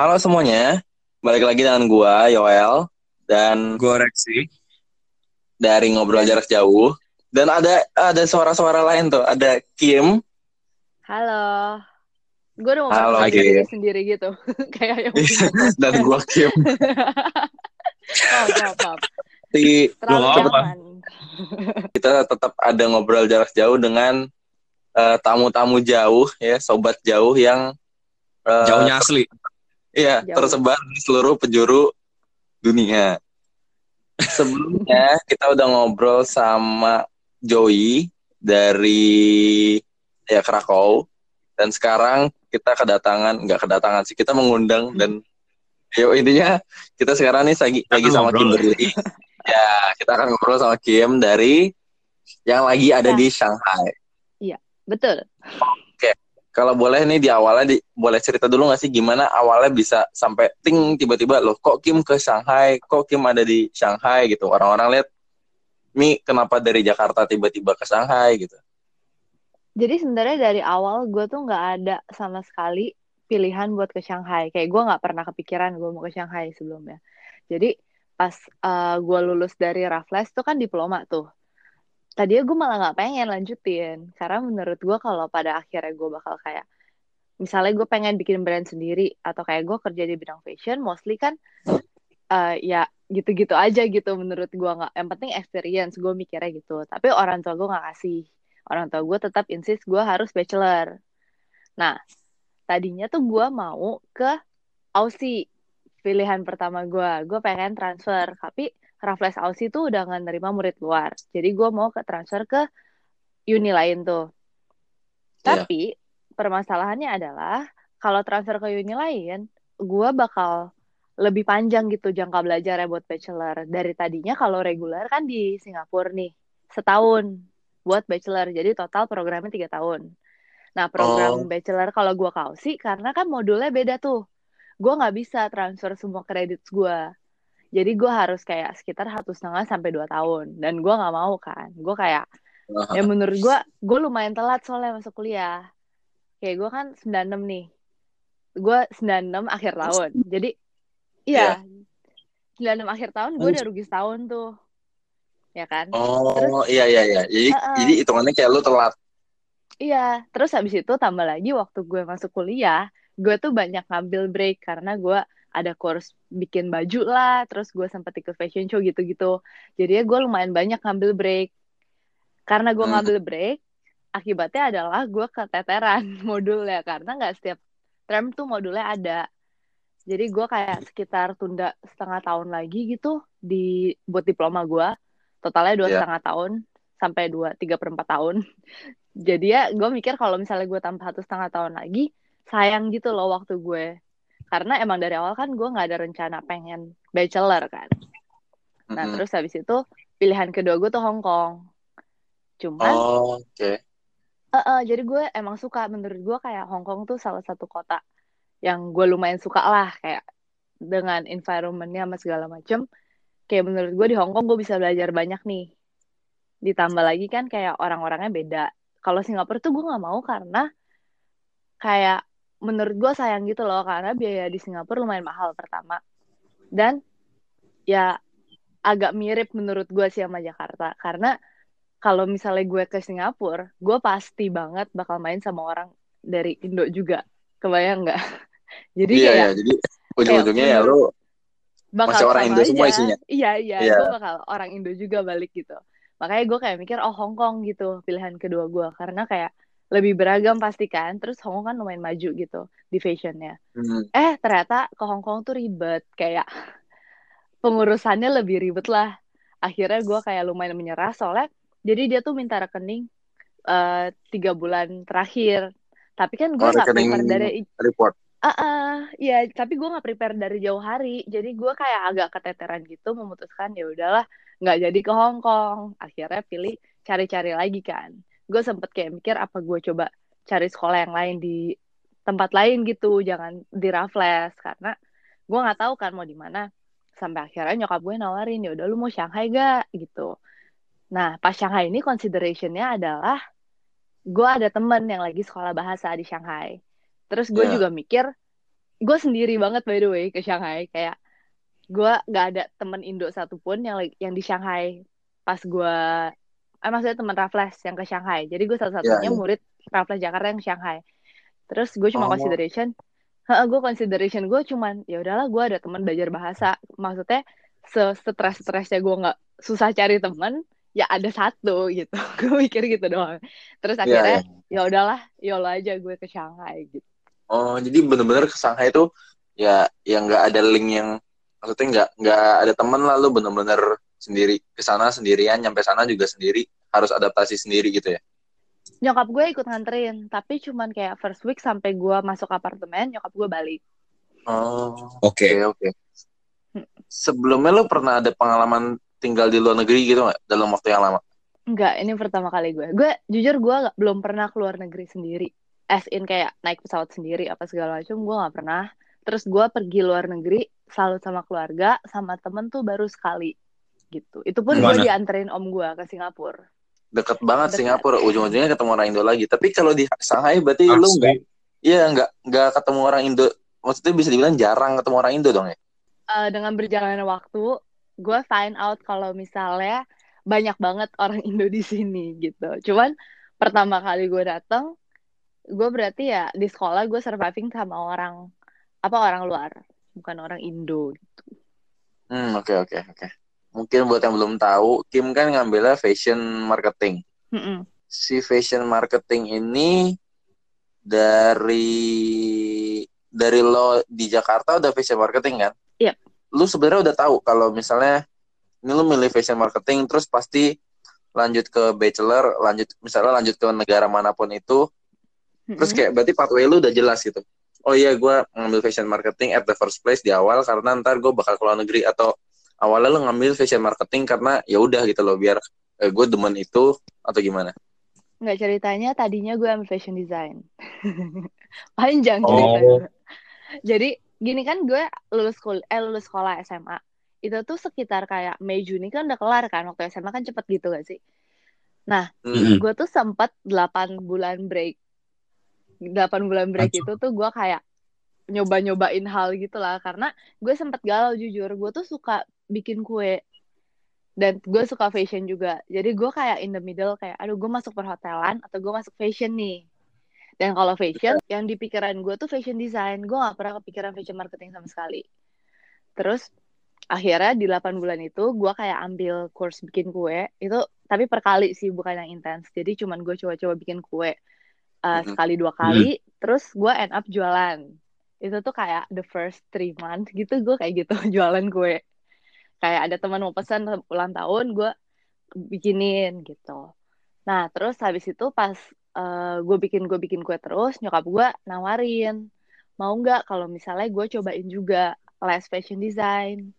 Halo semuanya, balik lagi dengan gua Yoel dan Gue Reksi. dari ngobrol jarak jauh dan ada ada suara-suara lain tuh, ada Kim, Halo. Gue udah mau Halo, diri sendiri gitu. Kayak yang dan gua Kim. Oh, apa? jangan. kita tetap ada ngobrol jarak jauh dengan eh, tamu-tamu jauh ya, sobat jauh yang eh, Jauhnya asli. Iya, Jauh. tersebar di seluruh penjuru dunia. Sebelumnya kita udah ngobrol sama Joey dari ya Krakow dan sekarang kita kedatangan nggak kedatangan sih kita mengundang dan yo intinya kita sekarang nih lagi Kita lagi sama ngobrol. Kimberly. ya, kita akan ngobrol sama Kim dari yang lagi ada Ya. di Shanghai. Betul. Kalau boleh nih di awalnya di, boleh cerita dulu nggak sih gimana awalnya bisa sampai ting tiba-tiba loh kok Kim ke Shanghai, kok Kim ada di Shanghai gitu. Orang-orang lihat Mi kenapa dari Jakarta tiba-tiba ke Shanghai gitu. Jadi sebenarnya dari awal gue tuh nggak ada sama sekali pilihan buat ke Shanghai. Kayak gue nggak pernah kepikiran gue mau ke Shanghai sebelumnya. Jadi pas uh, gue lulus dari Raffles tuh kan diploma tuh. Tadinya gue malah nggak pengen lanjutin. Karena menurut gue kalau pada akhirnya gue bakal kayak misalnya gue pengen bikin brand sendiri atau kayak gue kerja di bidang fashion, mostly kan uh, ya gitu-gitu aja gitu menurut gue nggak. Yang penting experience gue mikirnya gitu. Tapi orang tua gue nggak kasih orang tua gue tetap insist gue harus bachelor. Nah, tadinya tuh gue mau ke Aussie pilihan pertama gue. Gue pengen transfer, tapi Raffles Aussie tuh udah nggak nerima murid luar. Jadi gue mau ke transfer ke uni lain tuh. Iya. Tapi permasalahannya adalah kalau transfer ke uni lain, gue bakal lebih panjang gitu jangka belajarnya buat bachelor. Dari tadinya kalau reguler kan di Singapura nih, setahun buat bachelor. Jadi total programnya tiga tahun. Nah program Oh. bachelor kalau gue kausi karena kan modulnya beda tuh. Gue nggak bisa transfer semua kredit gue. Jadi gue harus kayak sekitar satu setengah sampai dua tahun. Dan gue nggak mau kan. Gue kayak ya menurut gue gue lumayan telat soalnya masuk kuliah. Kayak gue kan 96 nih. Gue 96 akhir tahun. Jadi iya. 96 akhir tahun gue udah rugi setahun tuh. Ya kan? Oh Terus- iya iya iya. Jadi Uh-uh. jadi hitungannya kayak lu telat. Iya, terus habis itu tambah lagi waktu gue masuk kuliah, gue tuh banyak ngambil break karena gue ada course bikin baju lah, terus gue sempat ikut fashion show gitu-gitu. Jadi gue lumayan banyak ngambil break. Karena gue Hmm. ngambil break, akibatnya adalah gue keteteran modulnya karena nggak setiap term tuh modulnya ada. Jadi gue kayak sekitar tunda setengah tahun lagi gitu di buat diploma gue. Totalnya dua Iya. setengah tahun sampai dua tiga per empat tahun. Jadi ya gue mikir kalau misalnya gue tambah satu setengah tahun lagi sayang gitu loh waktu gue. Karena emang dari awal kan gue nggak ada rencana pengen bachelor kan. Nah Mm-mm. terus habis itu pilihan kedua gue tuh Hong Kong. Cuman Oh oke. Eh, eh, jadi gue emang suka menurut gue kayak Hong Kong tuh salah satu kota yang gue lumayan suka lah kayak dengan environmentnya sama segala macem kayak menurut gue di Hong Kong gue bisa belajar banyak nih ditambah lagi kan kayak orang-orangnya beda kalau Singapura tuh gue nggak mau karena kayak menurut gue sayang gitu loh karena biaya di Singapura lumayan mahal pertama dan ya agak mirip menurut gue sih sama Jakarta karena kalau misalnya gue ke Singapura, gue pasti banget bakal main sama orang dari Indo juga. Kebayang nggak? Jadi Iya kayak iya. Jadi ujung-ujungnya ya lu bakal masih orang Indo semua aja. isinya? Iya, iya. Iya. Gue bakal orang Indo juga balik gitu. Makanya gue kayak mikir, oh Hong Kong gitu pilihan kedua gue. Karena kayak lebih beragam pasti kan. Terus Hong Kong kan lumayan maju gitu di fashionnya. Hmm. Eh ternyata ke Hong Kong tuh ribet. Kayak pengurusannya lebih ribet lah. Akhirnya gue kayak lumayan menyerah soalnya jadi dia tuh minta rekening eh, tiga bulan terakhir. Tapi kan gue Oh, nggak rekening prepare dari report. Ah, ah, ya, tapi gue nggak prepare dari jauh hari. Jadi gue kayak agak keteteran gitu, memutuskan ya udahlah, nggak jadi ke Hong Kong. Akhirnya pilih cari-cari lagi kan. Gue sempet kayak mikir apa gue coba cari sekolah yang lain di tempat lain gitu, jangan di Raffles karena gue nggak tahu kan mau di mana. Sampai akhirnya nyokap gue nawarin ya udah lu mau Shanghai gak gitu. Nah pas Shanghai ini considerationnya adalah gue ada temen yang lagi sekolah bahasa di Shanghai. Terus gue Ya. juga mikir gue sendiri banget by the way ke Shanghai kayak gue gak ada temen Indo satupun yang yang di Shanghai pas gue eh maksudnya teman Raffles yang ke Shanghai. Jadi gue satu-satunya Ya, ya. murid Raffles Jakarta yang Shanghai. Terus gue cuma Oh. consideration Heeh, gue consideration gue cuman ya udahlah gue ada teman belajar bahasa. Maksudnya se stres stresnya gue nggak susah cari teman ya ada satu gitu. Gue mikir gitu doang. Terus Iya, akhirnya ya udahlah yolo aja gue ke Shanghai gitu. Oh, jadi bener-bener ke Shanghai itu ya yang nggak ada link yang maksudnya nggak nggak ada temen lah lu bener-bener sendiri ke sana sendirian, nyampe sana juga sendiri, harus adaptasi sendiri gitu ya. nyokap gue ikut nganterin tapi cuman kayak first week sampai gue masuk apartemen nyokap gue balik Oh, Oke. oke oke. Sebelumnya lu pernah ada pengalaman tinggal di luar negeri gitu nggak dalam waktu yang lama? Enggak, ini pertama kali gue. Gue jujur gue nggak- belum pernah keluar negeri sendiri. As in kayak naik pesawat sendiri apa segala macam gue nggak pernah. Terus gue pergi luar negeri selalu sama keluarga, sama temen tuh baru sekali gitu. Itu pun gue dianterin om gue ke Singapura. Deket banget Dekat. Singapura, ujung-ujungnya ketemu orang Indo lagi. Tapi kalau di Shanghai berarti lu nggak, Asli. iya nggak nggak ketemu orang Indo. Maksudnya bisa dibilang jarang ketemu orang Indo dong ya? Eh, dengan berjalannya waktu, gue find out kalau misalnya banyak banget orang Indo di sini gitu. Cuman pertama kali gue datang, gue berarti ya di sekolah gue surviving sama orang apa orang luar, bukan orang Indo. Hmm, oke oke oke. Mungkin buat yang belum tahu, Kim kan ngambilnya fashion marketing. Mm-mm. Si fashion marketing ini dari dari lo di Jakarta udah fashion marketing kan? Iya. Lu sebenarnya udah tahu kalau misalnya ini lu milih fashion marketing terus pasti lanjut ke bachelor, lanjut misalnya lanjut ke negara mana pun itu, terus Mm-mm. kayak berarti pathway lu udah jelas gitu. Oh iya, gue ngambil fashion marketing at the first place di awal karena ntar gue bakal keluar negeri atau awalnya lu ngambil fashion marketing karena ya udah gitu loh biar eh, gue demen itu atau gimana? Nggak ceritanya tadinya gue ambil fashion design. Panjang Oh. ceritanya. Jadi gini kan gue lulus kul eh lulus sekolah SMA. Itu tuh sekitar kayak Mei Juni kan udah kelar kan waktu SMA kan cepet gitu gak sih? Hmm. Mm-mm. Gue tuh sempat 8 bulan break. 8 bulan break Anjir. itu tuh gue kayak nyoba-nyobain hal gitu lah karena gue sempet galau jujur gue tuh suka bikin kue. Dan gue suka fashion juga. Jadi gue kayak in the middle kayak aduh gue masuk perhotelan atau gue masuk fashion nih. Dan kalau fashion yang di pikiran gue tuh fashion design. Gue gak pernah kepikiran fashion marketing sama sekali. Terus akhirnya di 8 bulan itu gue kayak ambil course bikin kue. Itu tapi per kali sih bukan yang intens. Jadi cuman gue coba-coba bikin kue uh, sekali dua kali. Terus gue end up jualan. Itu tuh kayak the first three months gitu gue kayak gitu jualan kue kayak ada teman mau pesan ulang tahun gue bikinin gitu nah terus habis itu pas uh, gue bikin gue bikin kue terus nyokap gue nawarin mau nggak kalau misalnya gue cobain juga les fashion design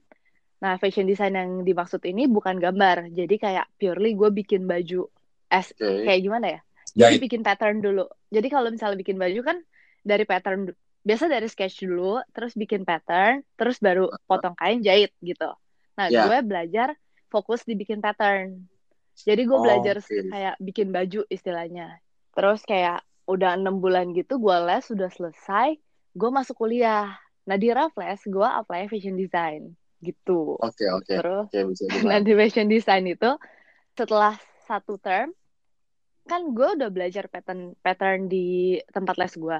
nah fashion design yang dimaksud ini bukan gambar jadi kayak purely gue bikin baju as Oke. kayak gimana ya Jahit. jadi bikin pattern dulu. Jadi kalau misalnya bikin baju kan dari pattern biasa dari sketch dulu, terus bikin pattern, terus baru potong kain jahit gitu. Nah, Ya. gue belajar fokus di bikin pattern. Jadi gue Oh, belajar oke. kayak bikin baju istilahnya. Terus kayak udah enam bulan gitu gue les sudah selesai, gue masuk kuliah. Nah di Raffles gue apply fashion design gitu. Oke oke Terus oke bisa Nah di fashion design itu setelah satu term kan gue udah belajar pattern pattern di tempat les gue.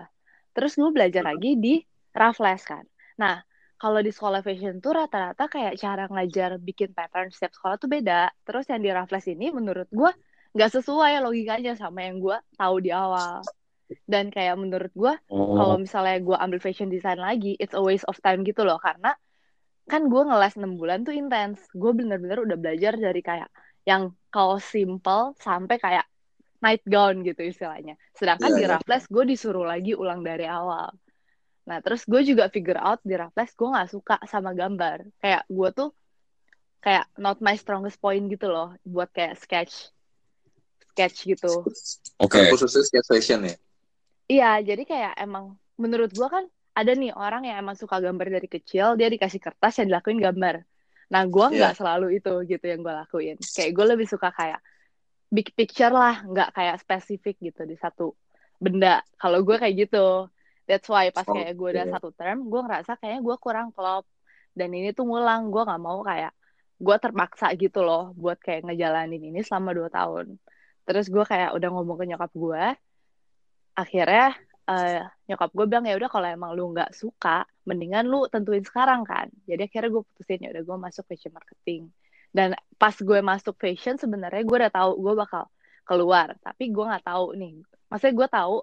Terus gue belajar lagi di Raffles kan. Nah kalau di sekolah fashion tuh rata-rata kayak cara ngajar bikin pattern setiap sekolah tuh beda. Terus yang di Raffles ini menurut gue nggak sesuai logikanya sama yang gue tahu di awal. Dan kayak menurut gue kalau Oh. misalnya gue ambil fashion design lagi, it's a waste of time gitu loh. Karena kan gue ngeles 6 bulan tuh intens. Gue bener-bener udah belajar dari kayak yang kaos simple sampai kayak night gown gitu istilahnya. Sedangkan Iya, di iya. Raffles gue disuruh lagi ulang dari awal. Nah terus gue juga figure out di Raffles gue nggak suka sama gambar. Kayak gue tuh kayak not my strongest point gitu loh buat kayak sketch sketch gitu. Oke. Khususnya sketch fashion ya. Iya, jadi kayak emang menurut gua kan ada nih orang yang emang suka gambar dari kecil, dia dikasih kertas yang dilakuin gambar. Nah, gua nggak selalu itu gitu yang gua lakuin. Kayak gue lebih suka kayak big picture lah, nggak kayak spesifik gitu di satu benda. Kalau gue kayak gitu. That's why pas kayak gue udah Oke. satu term, gue ngerasa kayaknya gue kurang klop. Dan ini tuh ngulang, gue nggak mau kayak gue terpaksa gitu loh buat kayak ngejalanin ini selama dua tahun. Terus gue kayak udah ngomong ke nyokap gue, akhirnya eh, nyokap gue bilang ya udah kalau emang lu nggak suka, mendingan lu tentuin sekarang kan. Jadi akhirnya gue putusin ya udah gue masuk fashion marketing. Dan pas gue masuk fashion sebenarnya gue udah tahu gue bakal keluar, tapi gue nggak tahu nih. Maksudnya gue tahu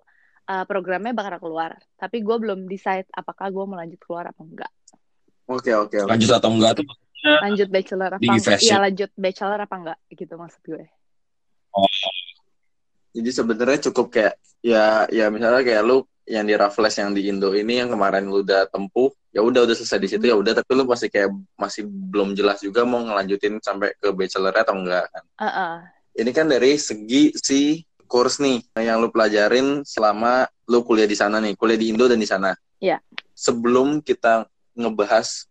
uh, programnya bakal keluar, tapi gue belum decide apakah gue mau lanjut keluar apa enggak. Oke oke oke. Lanjut atau enggak tuh? Lanjut bachelor apa enggak? Iya lanjut bachelor apa enggak gitu maksud gue. Jadi sebenarnya cukup kayak ya ya misalnya kayak lu yang di Raffles yang di Indo ini yang kemarin lu udah tempuh, ya udah udah selesai di situ ya udah tapi lu masih kayak masih belum jelas juga mau ngelanjutin sampai ke bachelor atau enggak kan. Uh-uh. Ini kan dari segi si kurs nih yang lu pelajarin selama lu kuliah di sana nih, kuliah di Indo dan di sana. Iya. Sebelum kita ngebahas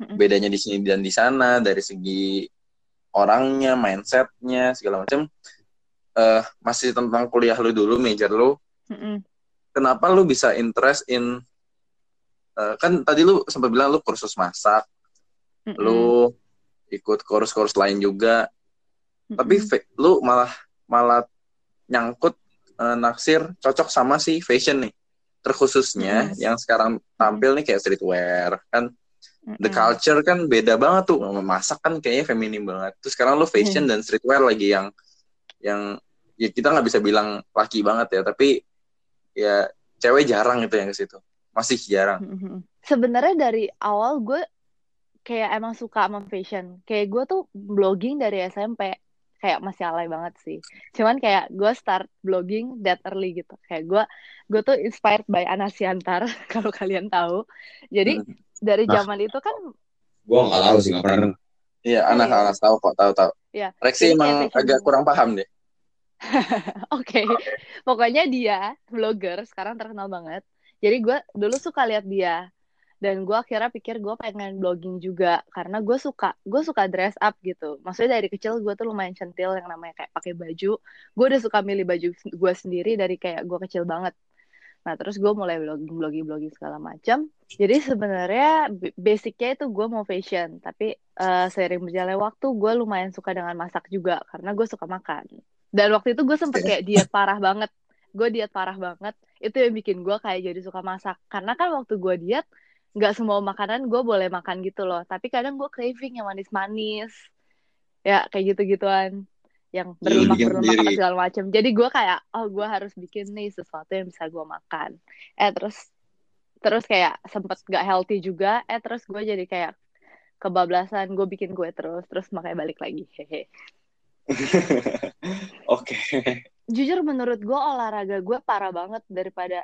Mm-mm. bedanya di sini dan di sana dari segi orangnya, mindsetnya segala macam. eh masih tentang kuliah lu dulu, major lu. Mm-mm. Kenapa lu bisa interest in eh, kan tadi lu sempat bilang lu kursus masak, Mm-mm. lu ikut kursus-kursus lain juga. tapi Mm-mm. fa- lu malah malah nyangkut eh, naksir cocok sama si fashion nih terkhususnya Mm. yang sekarang tampil nih kayak streetwear kan the culture kan beda banget tuh masak kan kayaknya feminim banget terus sekarang lu fashion dan streetwear lagi yang yang ya kita nggak bisa bilang laki banget ya tapi ya cewek jarang itu yang ke situ masih jarang. Sebenarnya dari awal gue kayak emang suka sama fashion. Kayak gue tuh blogging dari SMP. Kayak masih alay banget sih. Cuman kayak gue start blogging that early gitu. Kayak gue gue tuh inspired by Ana Siantar kalau kalian tahu. Jadi Hmm. dari Nah. zaman itu kan Gue nggak tahu sih, nggak pernah denger. iya anak iya. tahu kok tahu tahu Iya. Rexi Jadi emang agak kurang paham deh Oke, pokoknya dia vlogger sekarang terkenal banget. Jadi gue dulu suka lihat dia dan gue akhirnya pikir gue pengen blogging juga karena gue suka gue suka dress up gitu. Maksudnya dari kecil gue tuh lumayan centil yang namanya kayak pakai baju. Gue udah suka milih baju gue sendiri dari kayak gue kecil banget. Nah terus gue mulai blogging blogging blogging segala macam. Jadi sebenarnya basicnya itu gue mau fashion, tapi eh, seiring berjalannya waktu gue lumayan suka dengan masak juga karena gue suka makan. Dan waktu itu gue sempet kayak diet parah banget. Gue diet parah banget. Itu yang bikin gue kayak jadi suka masak. Karena kan waktu gue diet, nggak semua makanan gue boleh makan gitu loh. Tapi kadang gue craving yang manis-manis. Ya, kayak gitu-gituan. Yang berlemak-berlemak apa sendiri. segala macam. Jadi gue kayak, oh gue harus bikin nih sesuatu yang bisa gue makan. Eh, terus terus kayak sempet gak healthy juga. Eh, terus gue jadi kayak kebablasan. Gue bikin kue terus. Terus makanya balik lagi. Hehe. oke jujur menurut gue olahraga gue parah banget daripada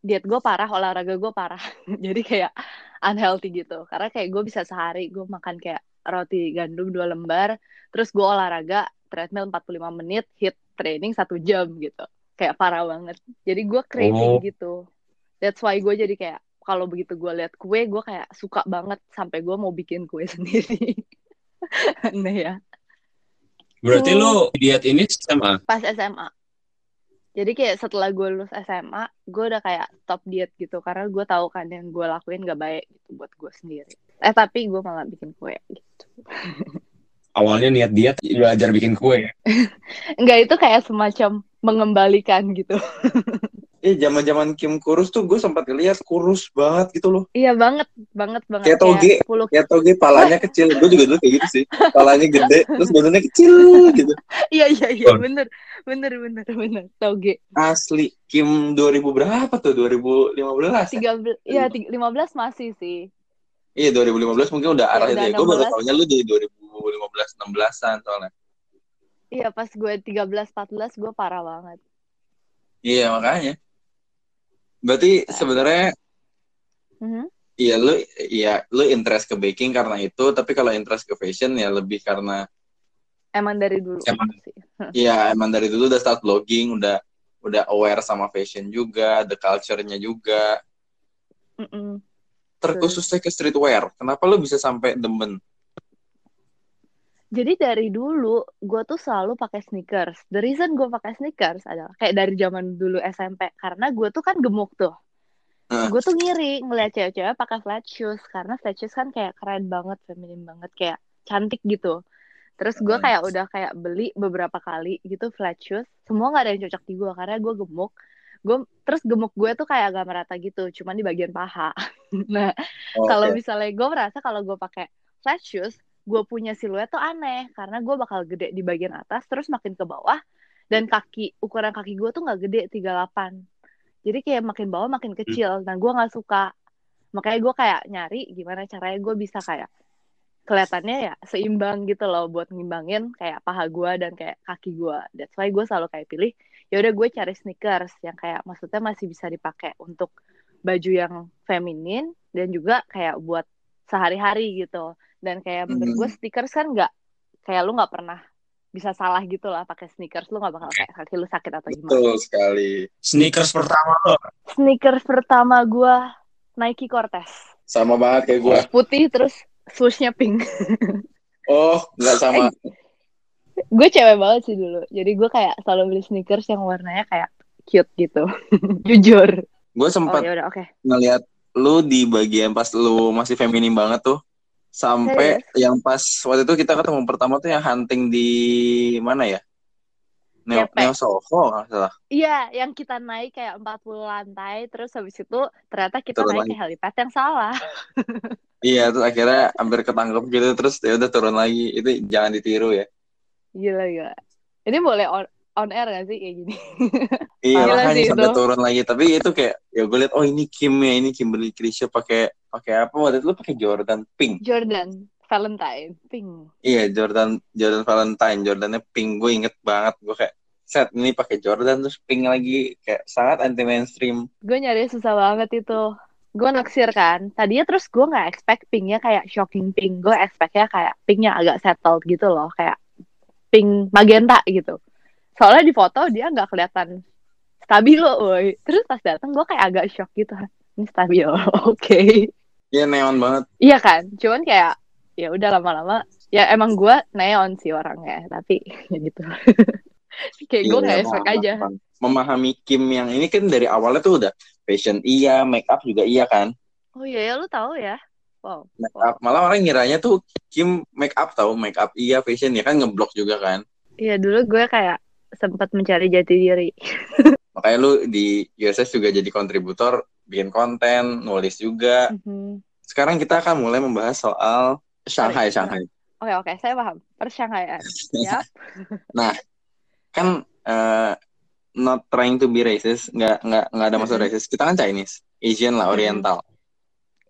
diet gue parah olahraga gue parah. Jadi kayak unhealthy gitu. Karena kayak gue bisa sehari gue makan kayak roti gandum dua lembar terus gue olahraga treadmill 45 menit hit training satu jam gitu. Kayak parah banget. Jadi gue Oh. craving gitu. That's why gue jadi kayak kalau begitu gue lihat kue gue kayak suka banget sampai gue mau bikin kue sendiri. Aneh ya. Berarti lu diet ini sama? pas SMA. Jadi kayak setelah gue lulus SMA, gue udah kayak stop diet gitu karena gue tahu kan yang gue lakuin gak baik gitu buat gue sendiri. Eh tapi gue malah bikin kue gitu. Awalnya niat diet, belajar bikin kue. Enggak itu kayak semacam mengembalikan gitu. Eh, zaman-zaman Kim kurus tuh gue sempat lihat kurus banget gitu loh. Iya banget, banget banget. Kayak toge. 10 Ya tau gue palanya kecil. Gue juga dulu kayak gitu sih. Palanya gede, terus badannya kecil gitu. Iya iya iya Oh. bener bener bener bener toge. Asli Kim 2000 berapa tuh? 2015 ya? 13 iya tiga- 15 masih sih. Iya 2015 mungkin udah arah udah itu. Gue baru 16. tahunya lu dari 2015 16-an soalnya. Iya pas gue 13 14 gue parah banget. Iya makanya. Berarti sebenarnya Mhm. iya lu iya lu interest ke baking karena itu, tapi kalau interest ke fashion ya lebih karena Emang dari dulu Emang. sih. Iya, emang dari dulu udah start blogging, udah udah aware sama fashion juga, the culture-nya juga. Mm-mm. Terkhususnya ke streetwear, kenapa lu bisa sampai demen? Jadi dari dulu gue tuh selalu pakai sneakers. The reason gue pakai sneakers adalah kayak dari zaman dulu SMP karena gue tuh kan gemuk tuh. Gue tuh ngiri ngeliat cewek-cewek pakai flat shoes karena flat shoes kan kayak keren banget feminim banget kayak cantik gitu terus gue Hmm. kayak udah kayak beli beberapa kali gitu flat shoes semua nggak ada yang cocok di gue karena gue gemuk gue terus gemuk gue tuh kayak agak merata gitu cuman di bagian paha nah Oke. kalau misalnya gue merasa kalau gue pakai flat shoes gue punya siluet tuh aneh karena gue bakal gede di bagian atas terus makin ke bawah dan kaki ukuran kaki gue tuh nggak gede 38 jadi kayak makin bawah makin kecil nah gue nggak suka. Makanya gue kayak nyari gimana caranya gue bisa kayak kelihatannya ya seimbang gitu loh buat ngimbangin kayak paha gue dan kayak kaki gue that's why gue selalu kayak pilih ya udah gue cari sneakers yang kayak maksudnya masih bisa dipakai untuk baju yang feminin dan juga kayak buat sehari-hari gitu. Dan kayak menurut gue sneakers kan nggak kayak lu nggak pernah bisa salah gitu lah pakai sneakers. Lu nggak bakal kayak kaki lu sakit atau gimana. Betul sekali. Sneakers pertama lo. sneakers pertama gue Nike Cortez. Sama banget kayak gue. putih terus swooshnya pink. Oh, nggak sama. gue cewek banget sih dulu. Jadi gue kayak selalu beli sneakers yang warnanya kayak cute gitu. Jujur. Gue oh sempat ya udah oke. ngeliat lu di bagian pas lu masih feminim banget tuh. Sampai yang pas waktu itu kita ketemu pertama tuh yang hunting di mana ya? Neo. Neo Soho nggak salah. iya yang kita naik kayak 40 lantai terus habis itu ternyata kita Turun naik lagi. ke helipad yang salah Iya, terus akhirnya hampir ketangkep gitu terus ya udah turun lagi. Itu jangan ditiru ya. gila gila ini boleh on, on air gak sih kayak gini Iya, Gila makanya sampai itu. turun lagi. Tapi itu kayak ya gue liat oh ini Kim ya, ini Kimberly Krisya pakai pakai apa? Waktu itu lu pakai Jordan pink. Jordan Valentine pink Iya, Jordan Jordan Valentine, Jordannya pink. Gue inget banget gue kayak set ini pakai Jordan terus pink lagi kayak sangat anti mainstream. gue nyari susah banget itu gue naksir kan tadinya terus gue nggak expect pinknya kayak shocking pink gue expectnya kayak pinknya agak settled gitu loh kayak pink magenta gitu soalnya di foto dia nggak kelihatan stabilo woi terus pas datang gue kayak agak shock gitu ini stabilo oke Iya neon banget. iya kan cuman kayak ya udah lama-lama ya emang gue neon sih orangnya tapi ya gitu kayak gue Iya, nggak paham, aja. Memahami Kim yang ini kan dari awalnya tuh udah fashion iya, make up juga iya kan. oh iya ya lu tahu ya wow Make up malah orang ngiranya tuh Kim make up tahu make up iya, fashion ya kan ngeblok juga kan. Iya dulu gue kayak sempat mencari jati diri. Makanya lu di USS juga jadi kontributor, bikin konten, nulis juga. Mhm. Sekarang kita akan mulai membahas soal Shanghai, Sorry. Shanghai. Oke oke saya paham. Pershanghaian. Ya. Kan eh, not trying to be racist, nggak nggak nggak ada maksud Mhm. racist. Kita kan Chinese, Asian lah, Mhm. Oriental.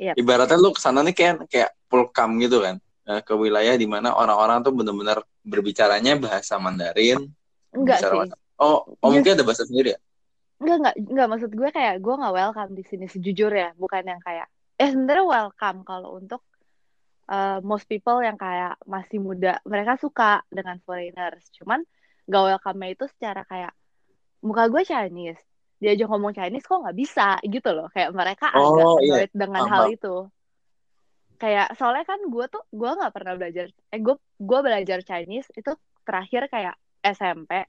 Yep. Ibaratnya lu ke sana nih kayak kayak pulkam gitu kan, eh, ke wilayah di mana orang-orang tuh bener-bener berbicaranya bahasa Mandarin. Enggak sih. bahasa- Oh, oh Yes. mungkin ada bahasa sendiri ya? Enggak enggak enggak maksud gue kayak gue nggak welcome di sini sejujurnya, bukan yang kayak eh sebenarnya welcome kalau untuk uh, most people yang kayak masih muda, mereka suka dengan foreigners. Cuman gak welcome-nya itu secara kayak muka gue Chinese, diajak ngomong Chinese kok nggak bisa gitu loh. Kayak mereka agak Oh, iya. annoyed dengan Paham, hal itu. Kayak soalnya kan gue tuh gue nggak pernah belajar eh gue gue belajar Chinese itu terakhir kayak SMP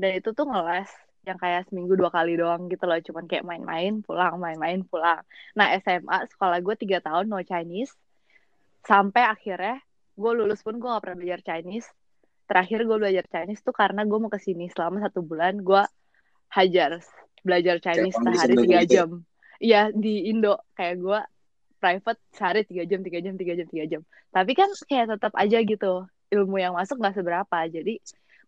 dan itu tuh ngeles yang kayak seminggu dua kali doang gitu loh. Cuman kayak main-main pulang main-main pulang. Nah SMA sekolah gue tiga tahun no Chinese. Sampai akhirnya gue lulus pun gue gak pernah belajar Chinese. Terakhir gue belajar Chinese tuh karena gue mau ke sini selama satu bulan gue hajar belajar Chinese foundation sehari tiga gitu jam. Iya di Indo. Kayak gue private sehari tiga jam tiga jam tiga jam tiga jam. Tapi kan kayak tetap aja gitu ilmu yang masuk nggak seberapa. Jadi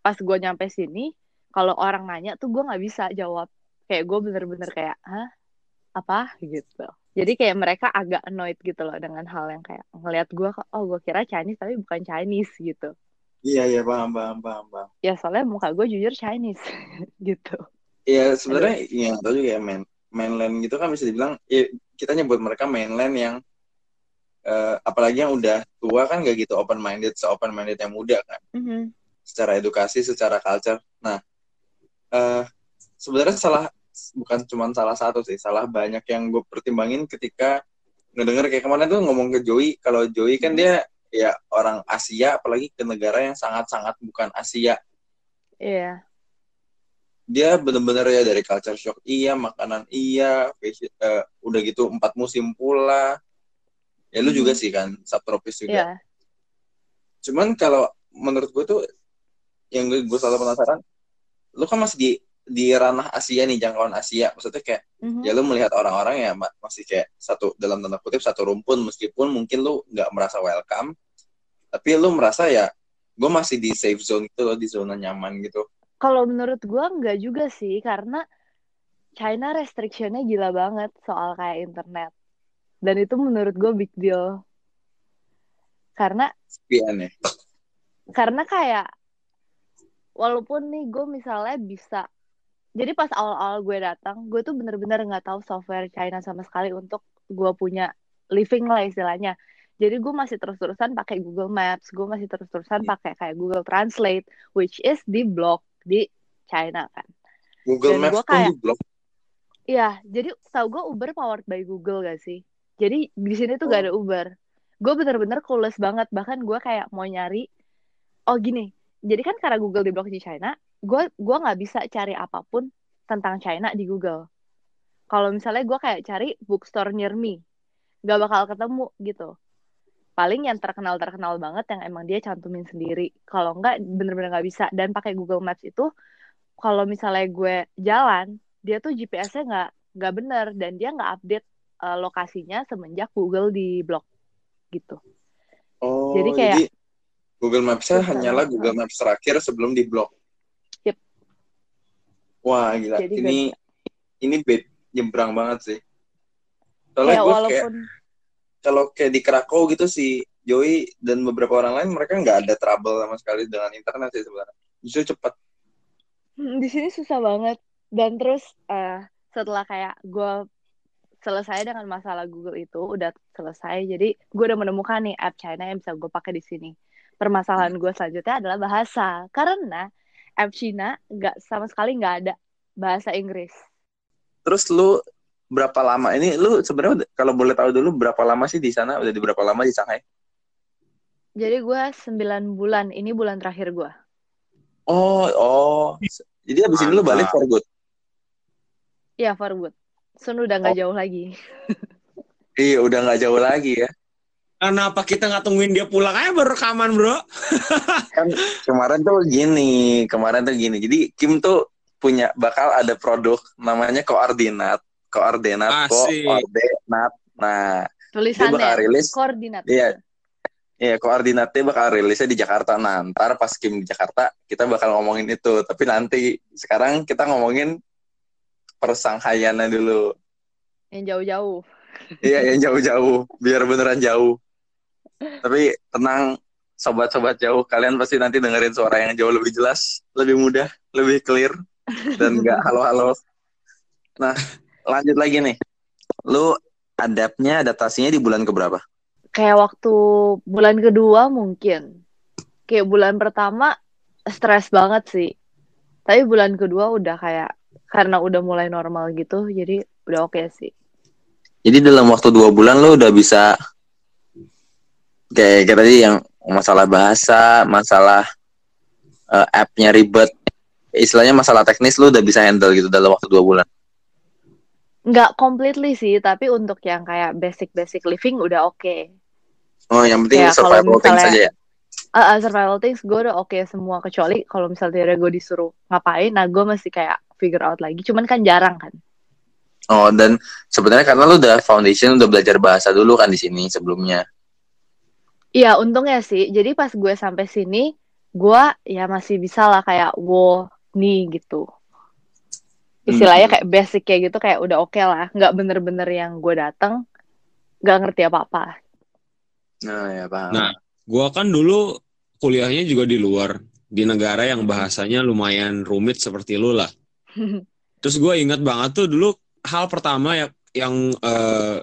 pas gue nyampe sini kalau orang nanya tuh gue nggak bisa jawab kayak gue bener-bener kayak hah apa gitu jadi kayak mereka agak annoyed gitu loh dengan hal yang kayak ngelihat gue oh gue kira Chinese tapi bukan Chinese gitu Iya, iya, paham, paham, paham, paham. ya soalnya muka gue jujur Chinese gitu Iya, sebenarnya yang tahu juga ya, main, mainland gitu kan bisa dibilang, ya, kita nyebut mereka mainland yang, eh, apalagi yang udah tua kan gak gitu open-minded, se-open-minded yang muda kan. Mhm. Secara edukasi, secara culture. Nah, eh sebenarnya salah bukan cuma salah satu sih, salah banyak yang gue pertimbangin ketika ngedenger kayak kemarin tuh ngomong ke Joey, kalau Joey kan Hmm. dia ya orang Asia, apalagi ke negara yang sangat-sangat bukan Asia. iya dia bener-bener ya dari culture shock iya makanan iya fashion, eh, udah gitu empat musim pula ya lu Hmm. juga sih kan subtropis juga Iya. cuman kalau menurut gue tuh yang gue, gue selalu penasaran lu kan masih di di ranah Asia nih jangkauan Asia maksudnya kayak Mhm. ya lu melihat orang-orang ya ma- masih kayak satu dalam tanda kutip satu rumpun meskipun mungkin lu nggak merasa welcome tapi lu merasa ya gue masih di safe zone gitu loh di zona nyaman gitu Kalau menurut gua nggak juga sih, karena China restrictionnya gila banget soal kayak internet. Dan itu menurut gue big deal. Karena sepian ya karena kayak walaupun nih gue misalnya bisa jadi pas awal-awal gue datang gue tuh bener-bener nggak tahu software China sama sekali untuk gue punya living lah istilahnya jadi gue masih terus-terusan pakai Google Maps gue masih terus-terusan Iya. pakai kayak Google Translate which is di blog di China kan Google Dan Maps gua kayak- di blok Iya, jadi tau gue Uber powered by Google gak sih? Jadi di sini tuh gak ada Uber. Gue bener-bener clueless banget. Bahkan gue kayak mau nyari, oh gini. Jadi kan karena Google di blok di China, gue gua nggak bisa cari apa pun tentang China di Google. Kalau misalnya gue kayak cari bookstore near me, gak bakal ketemu gitu. Paling yang terkenal-terkenal banget yang emang dia cantumin sendiri. Kalau enggak bener-bener nggak bisa. Dan pakai Google Maps itu, kalau misalnya gue jalan, dia tuh GPS-nya nggak nggak bener dan dia nggak update uh, lokasinya semenjak Google di blok gitu. oh Jadi jadi, kayak- Google Maps-nya Susah hanyalah. Google Maps terakhir sebelum di blok. Yep. wah gila. Jadi ini ini bed nyebrang banget sih. Soalnya Kayak gue kayak walaupun kalau kayak di Krakow gitu sih Joey dan beberapa orang lain mereka nggak ada trouble sama sekali dengan internet sih sebenarnya. Justru cepat Hmm, di sini susah banget. Dan terus eh, setelah kayak gue selesai dengan masalah Google itu udah selesai. Jadi gue udah menemukan nih app China yang bisa gue pakai di sini permasalahan gue selanjutnya adalah bahasa. Karena app China nggak sama sekali nggak ada bahasa Inggris. Terus lu berapa lama ini lu sebenarnya kalau boleh tahu dulu berapa lama sih di sana? Udah di berapa lama di Shanghai? Jadi gue 9 bulan ini bulan terakhir gue oh oh. Jadi abis ini lu balik for good? Iya for good. Sun udah nggak jauh lagi. Iya udah nggak jauh lagi ya Kenapa kita nggak tungguin dia pulang aja baru rekaman bro? kan kemarin tuh gini kemarin tuh gini jadi Kim tuh punya bakal ada produk namanya koordinat koordinat Asik. koordinat nah dia bakal tulisannya rilis koordinat Iya. Iya, koordinatnya bakal rilisnya di Jakarta. Nah, ntar pas Kim di Jakarta, kita bakal ngomongin itu. Tapi nanti, sekarang kita ngomongin persanghayannya dulu. yang jauh-jauh Iya, yang jauh-jauh. Biar beneran jauh. Tapi tenang, sobat-sobat jauh. Kalian pasti nanti dengerin suara yang jauh lebih jelas, lebih mudah, lebih clear. Dan nggak halo-halo. Nah, lanjut lagi nih. Lu adaptnya, adaptasinya di bulan keberapa? kayak waktu bulan kedua mungkin kayak bulan pertama stres banget sih tapi bulan kedua udah kayak karena udah mulai normal gitu jadi udah oke sih Jadi dalam waktu dua bulan lo udah bisa kayak kayak tadi yang masalah bahasa, masalah eh, app-nya ribet, istilahnya masalah teknis lo udah bisa handle gitu dalam waktu dua bulan. nggak completely sih tapi untuk yang kayak basic basic living udah oke Oh, yang penting Ya, survival things misalnya- aja ya. Ah, ah, survival things gue udah oke semua kecuali kalau misalnya gue disuruh ngapain nah gue masih kayak figure out lagi cuman kan jarang kan Oh, dan sebenarnya karena lo udah foundation, udah belajar bahasa dulu kan di sini sebelumnya. Iya, untungnya sih. Jadi pas gue sampai sini, gue ya masih bisa lah kayak wo nih gitu. Istilahnya kayak basic kayak gitu kayak udah oke lah. Nggak bener-bener yang gue dateng nggak ngerti apa-apa. Nah, ya paham. Nah. Gua kan dulu kuliahnya juga di luar, di negara yang bahasanya lumayan rumit seperti lu lah. Terus gue ingat banget tuh dulu hal pertama ya yang eh,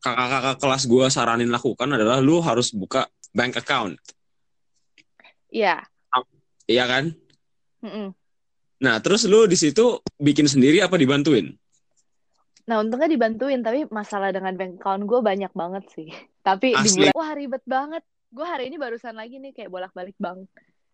kakak-kakak kelas gue saranin lakukan adalah lu harus buka bank account, Iya. iya kan? mm-mm. Nah terus lu di situ bikin sendiri apa dibantuin? Nah untungnya dibantuin, tapi masalah dengan bank account gue banyak banget sih. Tapi Asli. dibilang, wah ribet banget. Gue hari ini barusan lagi nih kayak bolak-balik bank.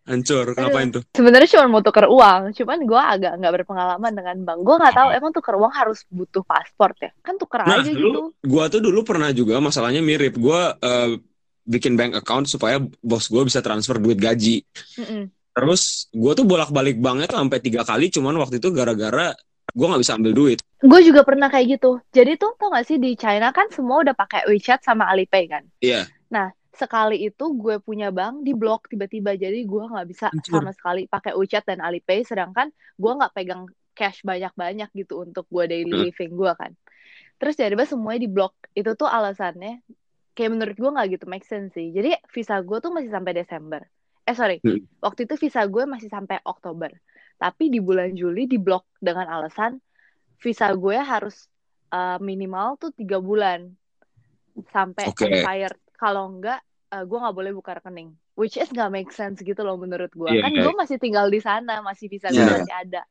Hancur. Ngapain tuh? Sebenarnya cuma mau tuker uang, cuman gue agak nggak berpengalaman dengan bank. Gue nggak tahu emang tuker uang harus butuh paspor ya? Kan tuker Nah, aja dulu gitu. gua tuh dulu pernah juga masalahnya mirip. Gua eh, bikin bank account supaya bos gue bisa transfer duit gaji. Mm-mm. Terus gua tuh bolak-balik banknya tuh sampai tiga kali. Cuman waktu itu gara-gara gua nggak bisa ambil duit. Gue juga pernah kayak gitu. Jadi tuh tau gak sih di China kan semua udah pakai WeChat sama Alipay kan. Iya. Nah sekali itu gue punya bank di blok tiba-tiba jadi gue nggak bisa Hancur. sama sekali pakai WeChat dan Alipay sedangkan gue nggak pegang cash banyak-banyak gitu untuk gue daily Hmm. living gue kan terus tiba-tiba semuanya di blok itu tuh alasannya kayak menurut gue nggak gitu make sense sih jadi visa gue tuh masih sampai Desember eh sorry Hmm. waktu itu visa gue masih sampai Oktober tapi di bulan Juli di blok dengan alasan visa gue harus uh, minimal tuh tiga bulan sampai Oke. expired kalau enggak uh, gue nggak boleh buka rekening. Which is nggak make sense gitu loh menurut gue Iya, kan iya. gue masih tinggal di sana masih gue Iya. masih ada.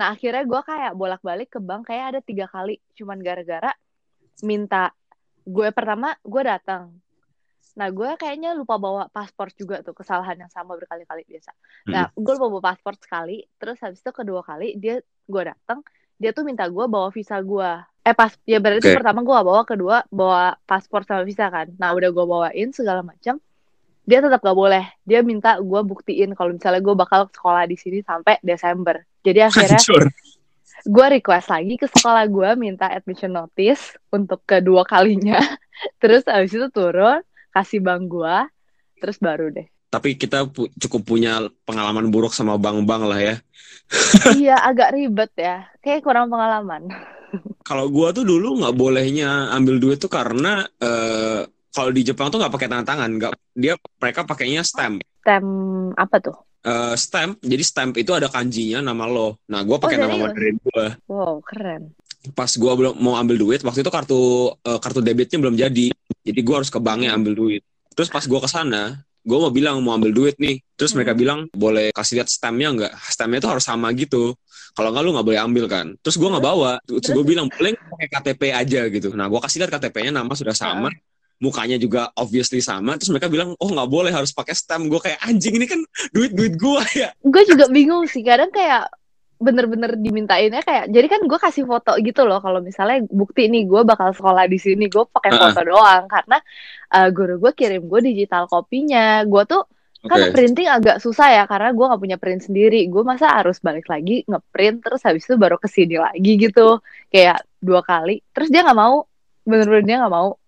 Nah akhirnya gue kayak bolak-balik ke bank kayak ada tiga kali. Cuman gara-gara minta gue pertama gue datang. Nah gue kayaknya lupa bawa paspor juga tuh kesalahan yang sama berkali-kali biasa. Nah gue lupa bawa paspor sekali terus habis itu kedua kali dia gue datang dia tuh minta gue bawa visa gue eh pas ya berarti Oke. pertama gue bawa kedua bawa paspor sama visa kan. Nah udah gue bawain segala macam dia tetap gak boleh. Dia minta gue buktiin kalau misalnya gue bakal sekolah di sini sampai Desember. Jadi akhirnya Hancur. gue request lagi ke sekolah gue minta admission notice untuk kedua kalinya. Terus abis itu turun kasih bank gue terus baru deh Tapi kita pu- cukup punya pengalaman buruk sama bank-bank lah ya. iya agak ribet ya kayak kurang pengalaman Kalau gua tuh dulu nggak bolehnya ambil duit tuh karena eh, kalau di Jepang tuh nggak pakai tanda tangan, nggak dia mereka pakainya stamp. tem apa tuh Eh, stamp, jadi stamp itu ada kanjinya nama lo. Nah, gua pakai Oh, nama? Mandarin gua. wow keren Pas gua belum mau ambil duit, waktu itu kartu eh, kartu debitnya belum jadi. Jadi gua harus ke banknya ambil duit. Terus pas gua ke gua mau bilang mau ambil duit nih. Terus mereka Hmm. bilang boleh kasih lihat stampnya nggak? Stampnya itu harus sama gitu. Kalau nggak lu nggak boleh ambil kan. Terus gua nggak bawa. Terus gua bilang boleh pakai KTP aja gitu. Nah, gua kasih lihat KTP-nya nama sudah sama. Mukanya juga obviously sama. Terus mereka bilang, oh nggak boleh harus pakai stamp. Gue kayak anjing ini kan duit duit gua ya. gue juga bingung sih kadang kayak bener-bener dimintainnya kayak jadi kan gue kasih foto gitu loh kalau misalnya bukti nih gue bakal sekolah di sini gue pakai Heeh. foto doang. Karena uh, guru gue kirim gue digital kopinya gue tuh kan printing agak susah ya karena gue nggak punya print sendiri. Gue masa harus balik lagi ngeprint terus habis itu baru ke sini lagi gitu. Kayak dua kali terus dia nggak mau bener-bener dia nggak mau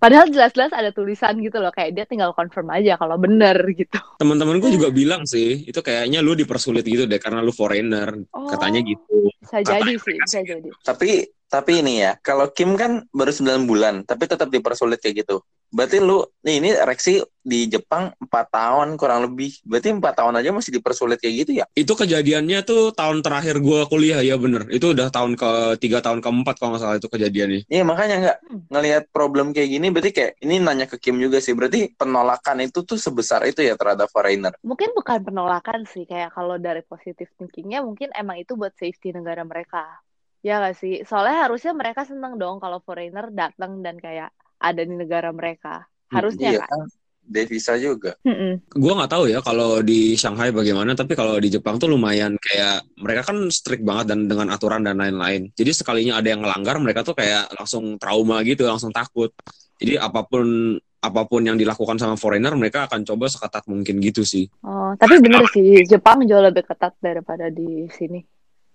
padahal jelas-jelas ada tulisan gitu loh kayak dia tinggal confirm aja kalau bener gitu Teman-teman gue juga bilang sih, itu kayaknya lu dipersulit gitu deh karena lu foreigner. Katanya Oh. gitu. bisa jadi sih bisa jadi Tapi tapi ini ya, kalau Kim kan baru 9 bulan, tapi tetap dipersulit kayak gitu. Berarti lu nih ini Reksi di Jepang 4 tahun kurang lebih. Berarti 4 tahun aja masih dipersulit kayak gitu ya? Itu kejadiannya tuh tahun terakhir gue kuliah ya bener. Itu udah tahun ke tiga tahun keempat kalau nggak salah itu kejadiannya. Iya makanya nggak Hmm. ngelihat problem kayak gini berarti kayak ini nanya ke Kim juga sih. Berarti penolakan itu tuh sebesar itu ya terhadap foreigner. mungkin bukan penolakan sih kayak kalau dari positif thinkingnya mungkin emang itu buat safety negara mereka ya gak sih soalnya harusnya mereka seneng dong kalau foreigner datang dan kayak ada di negara mereka harusnya iya kan kan. Devisa juga. Mm-mm. Gue nggak tahu ya kalau di Shanghai bagaimana, tapi kalau di Jepang tuh lumayan kayak mereka kan strict banget dan dengan aturan dan lain-lain. Jadi sekalinya ada yang ngelanggar, mereka tuh kayak langsung trauma gitu, langsung takut. Jadi apa pun apa pun yang dilakukan sama foreigner, mereka akan coba seketat mungkin gitu sih. oh tapi bener sih Jepang jauh lebih ketat daripada di sini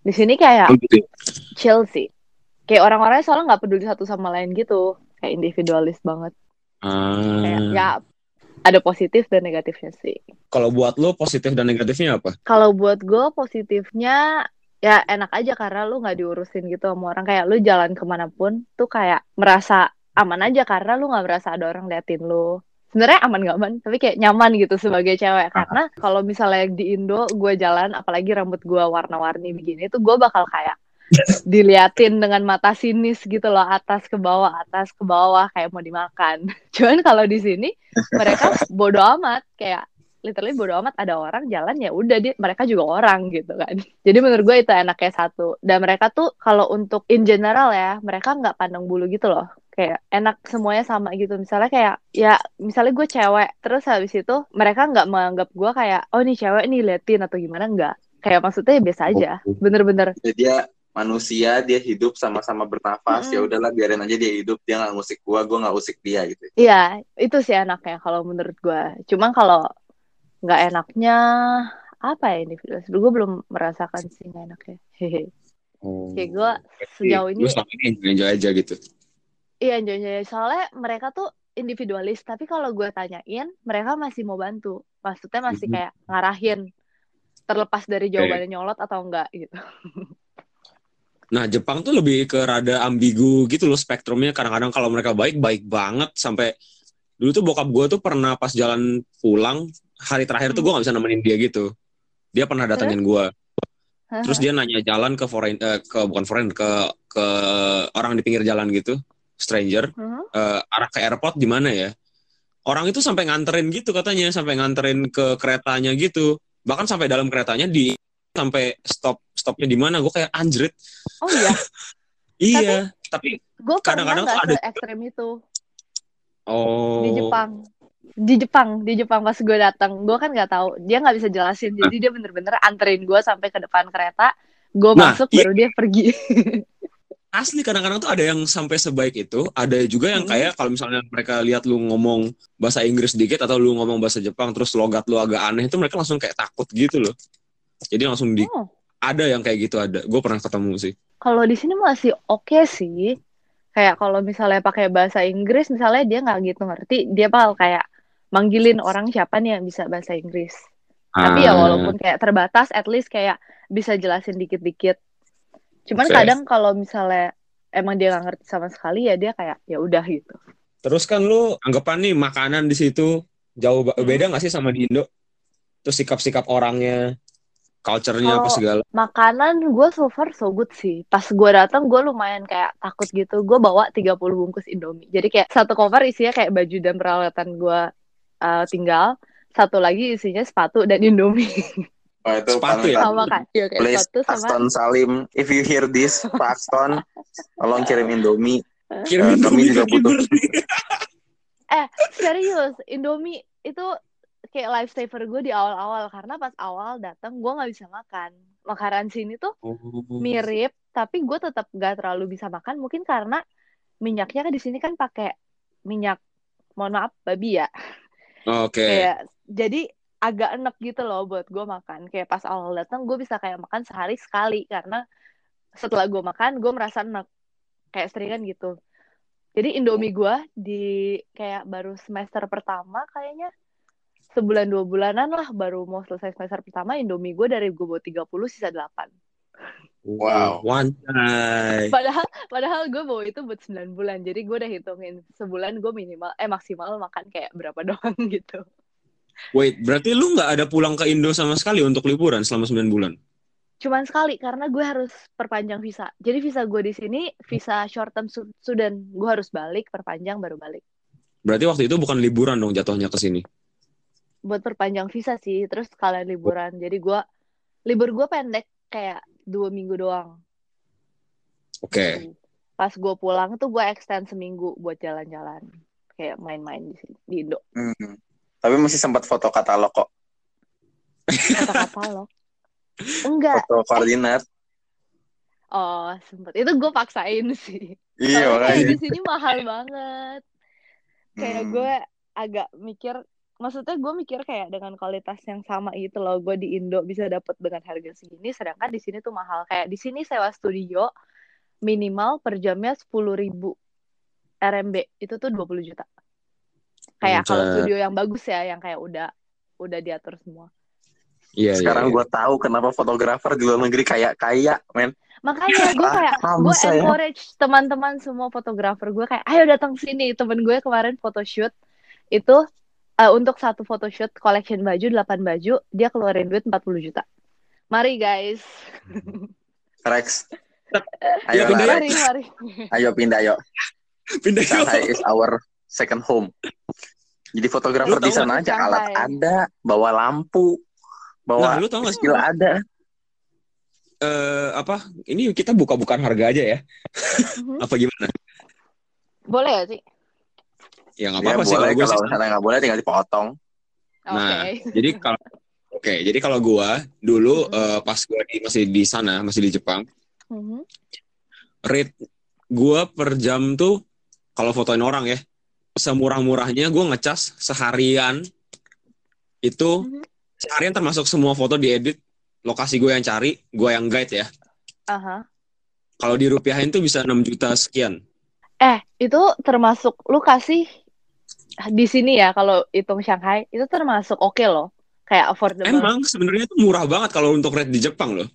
di sini kayak Gitu. chill sih kayak orang-orangnya soalnya nggak peduli satu sama lain gitu kayak individualis banget kayak Ah. ya ada positif dan negatifnya sih Kalau buat lo positif dan negatifnya apa? Kalau buat gue positifnya ya enak aja karena lu nggak diurusin gitu sama orang kayak lu jalan ke mana pun tuh kayak merasa aman aja karena lu nggak merasa ada orang liatin lu. Sebenarnya aman gak aman, tapi kayak nyaman gitu sebagai cewek. Karena kalau misalnya di Indo gue jalan, apalagi rambut gue warna-warni begini, tuh gue bakal kayak diliatin dengan mata sinis gitu loh atas ke bawah atas ke bawah kayak mau dimakan. Cuman kalau di sini mereka bodo amat. Kayak literally bodo amat ada orang jalan ya udah dia mereka juga orang gitu kan. Jadi menurut gue itu enaknya satu. Dan mereka tuh kalau untuk in general ya mereka nggak pandang bulu gitu loh kayak enak semuanya sama gitu misalnya kayak ya misalnya gue cewek terus habis itu mereka nggak menganggap gue kayak oh ini cewek nih liatin atau gimana nggak kayak maksudnya ya biasa aja bener-bener Jadi dia manusia dia hidup sama-sama bernafas Mm-mm. ya udahlah biarin aja dia hidup dia nggak ngusik gua gua nggak usik dia gitu Iya, itu sih enaknya kalau menurut gue. Cuman kalau nggak enaknya apa ya individu? Gue belum merasakan sih nggak enaknya. Hehe. Oh. Kayak gue sejauh ini, Gue selama ini enjoy aja gitu. Iya enjoy Soalnya mereka tuh individualis, tapi kalau gue tanyain, mereka masih mau bantu. Maksudnya masih Mhm. kayak ngarahin, terlepas dari jawabannya nyolot atau enggak gitu. Nah, Jepang tuh lebih ke rada ambigu gitu loh spektrumnya. Kadang-kadang kalau mereka baik, baik banget. Sampai dulu tuh bokap gue tuh pernah pas jalan pulang, hari terakhir tuh gue gak bisa nemenin dia gitu. Dia pernah datengin gue. Terus dia nanya jalan ke foreign, eh, ke bukan foreign, ke ke orang di pinggir jalan gitu, stranger, Mhm. eh, arah ke airport di mana ya? Orang itu sampai nganterin gitu katanya, sampai nganterin ke keretanya gitu. Bahkan sampai dalam keretanya di sampai stop stopnya di mana? Gue kayak anjrit. Oh iya, Iya, tapi gue pernah Kadang-kadang tuh ada se ekstrem itu oh di Jepang. Di Jepang, di Jepang pas gue datang, gue kan nggak tahu, dia nggak bisa jelasin, jadi dia bener-bener anterin gue sampai ke depan kereta, gue Nah, masuk iya. baru dia pergi. asli kadang-kadang tuh ada yang sampai sebaik itu, ada juga yang Hmm. kayak kalau misalnya mereka lihat lu ngomong bahasa Inggris dikit atau lu ngomong bahasa Jepang terus logat lu agak aneh itu mereka langsung kayak takut gitu loh. Jadi langsung di Oh, ada yang kayak gitu ada. Gue pernah ketemu sih. kalau di sini masih oke sih, kayak kalau misalnya pakai bahasa Inggris, misalnya dia nggak gitu ngerti, dia bakal kayak manggilin orang siapa nih yang bisa bahasa Inggris. Tapi ya Ah, walaupun kayak terbatas, at least kayak bisa jelasin dikit-dikit. Cuman kadang kalau misalnya emang dia nggak ngerti sama sekali ya dia kayak ya udah gitu. Terus kan lu anggapan nih makanan di situ jauh Hmm. beda nggak sih sama di Indo? Terus sikap-sikap orangnya, culture-nya apa segala. Makanan gue so far so good sih. Pas gue datang gue lumayan kayak takut gitu. Gue bawa 30 bungkus Indomie. Jadi kayak satu cover isinya kayak baju dan peralatan gue uh, tinggal. Satu lagi isinya sepatu dan Indomie. oh itu Sepatu ya? sama kan? Iya kayak Please, sepatu sama. Aston Salim, if you hear this, Pak Aston, tolong kirim Indomie. Kirim Eh, kami Indomie juga ke butuh. Eh serius Indomie itu kayak lifesaver gue di awal-awal karena pas awal datang gue nggak bisa makan. Makanan sini tuh Oh. mirip tapi gue tetap gak terlalu bisa makan mungkin karena minyaknya kan di sini kan pakai minyak mohon maaf babi ya Oke. kayak jadi agak enek gitu loh buat gue makan kayak pas awal datang gue bisa kayak makan sehari sekali karena setelah gue makan gue merasa enek kayak seringan gitu jadi indomie gue di kayak baru semester pertama kayaknya sebulan dua bulanan lah baru mau selesai semester pertama indomie gue dari gue bawa 30 sisa 8 Wow. One time. Padahal padahal gue bawa itu buat 9 bulan. Jadi gue udah hitungin sebulan gue minimal eh maksimal makan kayak berapa doang gitu. Wait, berarti lu nggak ada pulang ke Indo sama sekali untuk liburan selama 9 bulan? Cuman sekali karena gue harus perpanjang visa. Jadi visa gue di sini visa short term student. Gue harus balik perpanjang baru balik. Berarti waktu itu bukan liburan dong jatuhnya ke sini. Buat perpanjang visa sih. Terus sekalian liburan. Jadi gue libur gue pendek kayak dua minggu doang. Oke. Pas gue pulang tuh gue extend seminggu buat jalan-jalan. Kayak main-main di sini di Indo. Hmm. Tapi masih sempat foto katalog kok, Kata-kata lo. Enggak. foto koordinat. Oh, sempet. Itu gue paksain sih. Iya makanya. di sini mahal banget. Kayak Hmm. gue agak mikir, maksudnya gue mikir kayak dengan kualitas yang sama itu loh, gue di Indo bisa dapet dengan harga segini, sedangkan di sini tuh mahal. Kayak di sini sewa studio minimal per jamnya sepuluh ribu RMB, itu tuh 20 juta. Kayak kalau Buset. studio yang bagus ya, yang kayak udah udah diatur semua. Iya, Sekarang iya, iya. gue tahu kenapa fotografer di luar negeri kayak kaya, men. Makanya gue kayak Paham gue saya. encourage teman-teman semua fotografer gue kayak ayo datang sini. Temen gue kemarin photoshoot itu eh, untuk satu photoshoot collection baju 8 baju dia keluarin duit 40 juta. Mari guys. Rex. Ya, Ayo pindah ya. mari mari. Ayo pindah, ayo. Pindah Shanghai yuk. is our second home. Jadi fotografer tahu di sana aja alat Shanghai. ada, bawa lampu, Nah, bawa lu tau gak sih? skill ada. eh, apa? Ini kita buka-bukan harga aja ya. Mhm. Apa gimana? Boleh gak sih? Ya nggak Ya apa-apa sih boleh kalau kalau misalnya nggak boleh tinggal dipotong. Oke. Nah, Jadi kalau Oke, jadi kalau gua dulu Mhm. eh, pas gua di, masih di sana, masih di Jepang, Mhm. rate gua per jam tuh kalau fotoin orang ya, semurah-murahnya gua ngecas seharian itu Mhm. seharian termasuk semua foto diedit, lokasi gue yang cari, gua yang guide ya. Aha. Kalau dirupiahin tuh bisa 6 juta sekian. Eh, itu termasuk lu kasih di sini ya kalau hitung Shanghai itu termasuk oke loh. Kayak affordable. Emang sebenarnya itu murah banget kalau untuk rate di Jepang loh.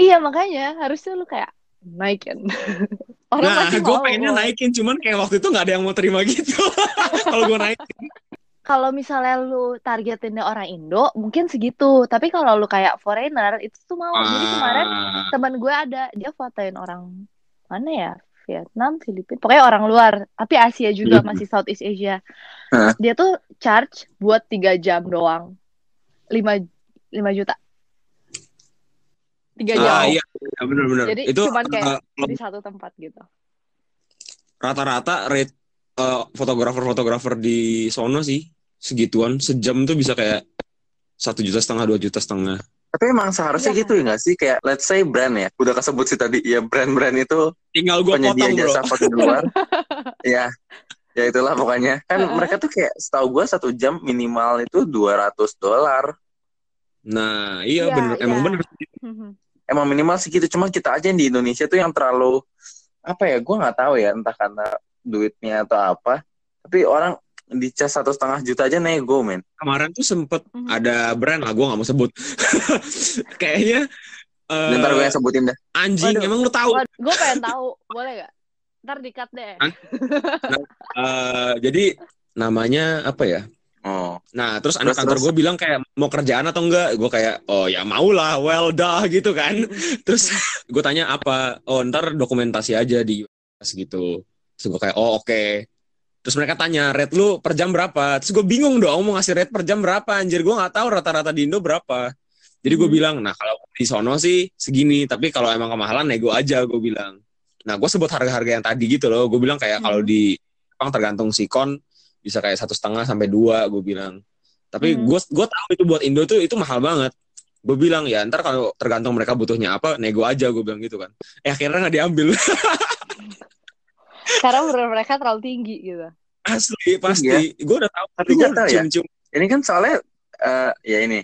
Iya, makanya harusnya lu kayak naikin. Orang nah, masih gue pengennya kok. naikin, cuman kayak waktu itu nggak ada yang mau terima gitu. kalau gue naikin. Kalau misalnya lu targetinnya orang Indo, mungkin segitu. Tapi kalau lu kayak foreigner, itu tuh mau. Jadi kemarin Ah, teman gue ada, dia fotoin orang mana ya? Vietnam, Filipina, pokoknya orang luar. Tapi Asia juga, Hmm. masih Southeast Asia. Dia tuh charge buat tiga jam doang. 5, 5 juta. Tiga jam. ah iya, iya benar-benar. Jadi Itu cuman kayak kalau di satu tempat gitu. rata-rata rate eh, fotografer-fotografer di sono sih segituan sejam tuh bisa kayak satu juta setengah dua juta setengah Tapi emang seharusnya Iya. gitu ya nggak sih? Kayak let's say brand ya, udah kesebut sih tadi. Ya brand-brand itu tinggal gue penyedia potong bro jasa foto di luar. ya, ya itulah pokoknya. Kan Heeh. mereka tuh kayak setahu gue satu jam minimal itu 200 dolar. nah iya Iya, bener emang iya. bener. Emang minimal segitu. Cuma kita aja yang di Indonesia tuh yang terlalu apa ya? Gue nggak tahu ya. Entah karena duitnya atau apa. Tapi orang dicas satu setengah juta aja nego men. kemarin tuh sempet Mhm. ada brand lah gue nggak mau sebut kayaknya eh, Ntar gue yang sebutin dah. anjing Waduh. emang lu tahu gue pengen tahu, boleh gak? Ntar dikat deh. Hah? Eh, jadi namanya apa ya Oh, Nah, terus anak Terus, kantor gue bilang kayak mau kerjaan atau enggak? Gue kayak, oh ya mau lah, well dah gitu kan. Terus gue tanya apa? Oh ntar dokumentasi aja di US gitu. Terus gue kayak, oh oke. Terus mereka tanya, rate lu per jam berapa? Terus gue bingung dong mau ngasih rate per jam berapa? Anjir, gue nggak tahu rata-rata di Indo berapa. Jadi gue Hmm. bilang, nah kalau di sono sih segini. Tapi kalau emang kemahalan, nego aja gue bilang. Nah, gue sebut harga-harga yang tadi gitu loh. Gue bilang kayak kalau Hmm. di Jepang tergantung sikon bisa kayak satu setengah sampai dua gue bilang tapi Hmm. gue gue tahu itu buat Indo tuh itu mahal banget gue bilang ya ntar kalau tergantung mereka butuhnya apa nego aja gue bilang gitu kan eh akhirnya nggak diambil Karena menurut mereka terlalu tinggi gitu. asli pasti Iya. gue udah tahu Tapi gue tahu ya. cium-cium ini kan soalnya eh, ya ini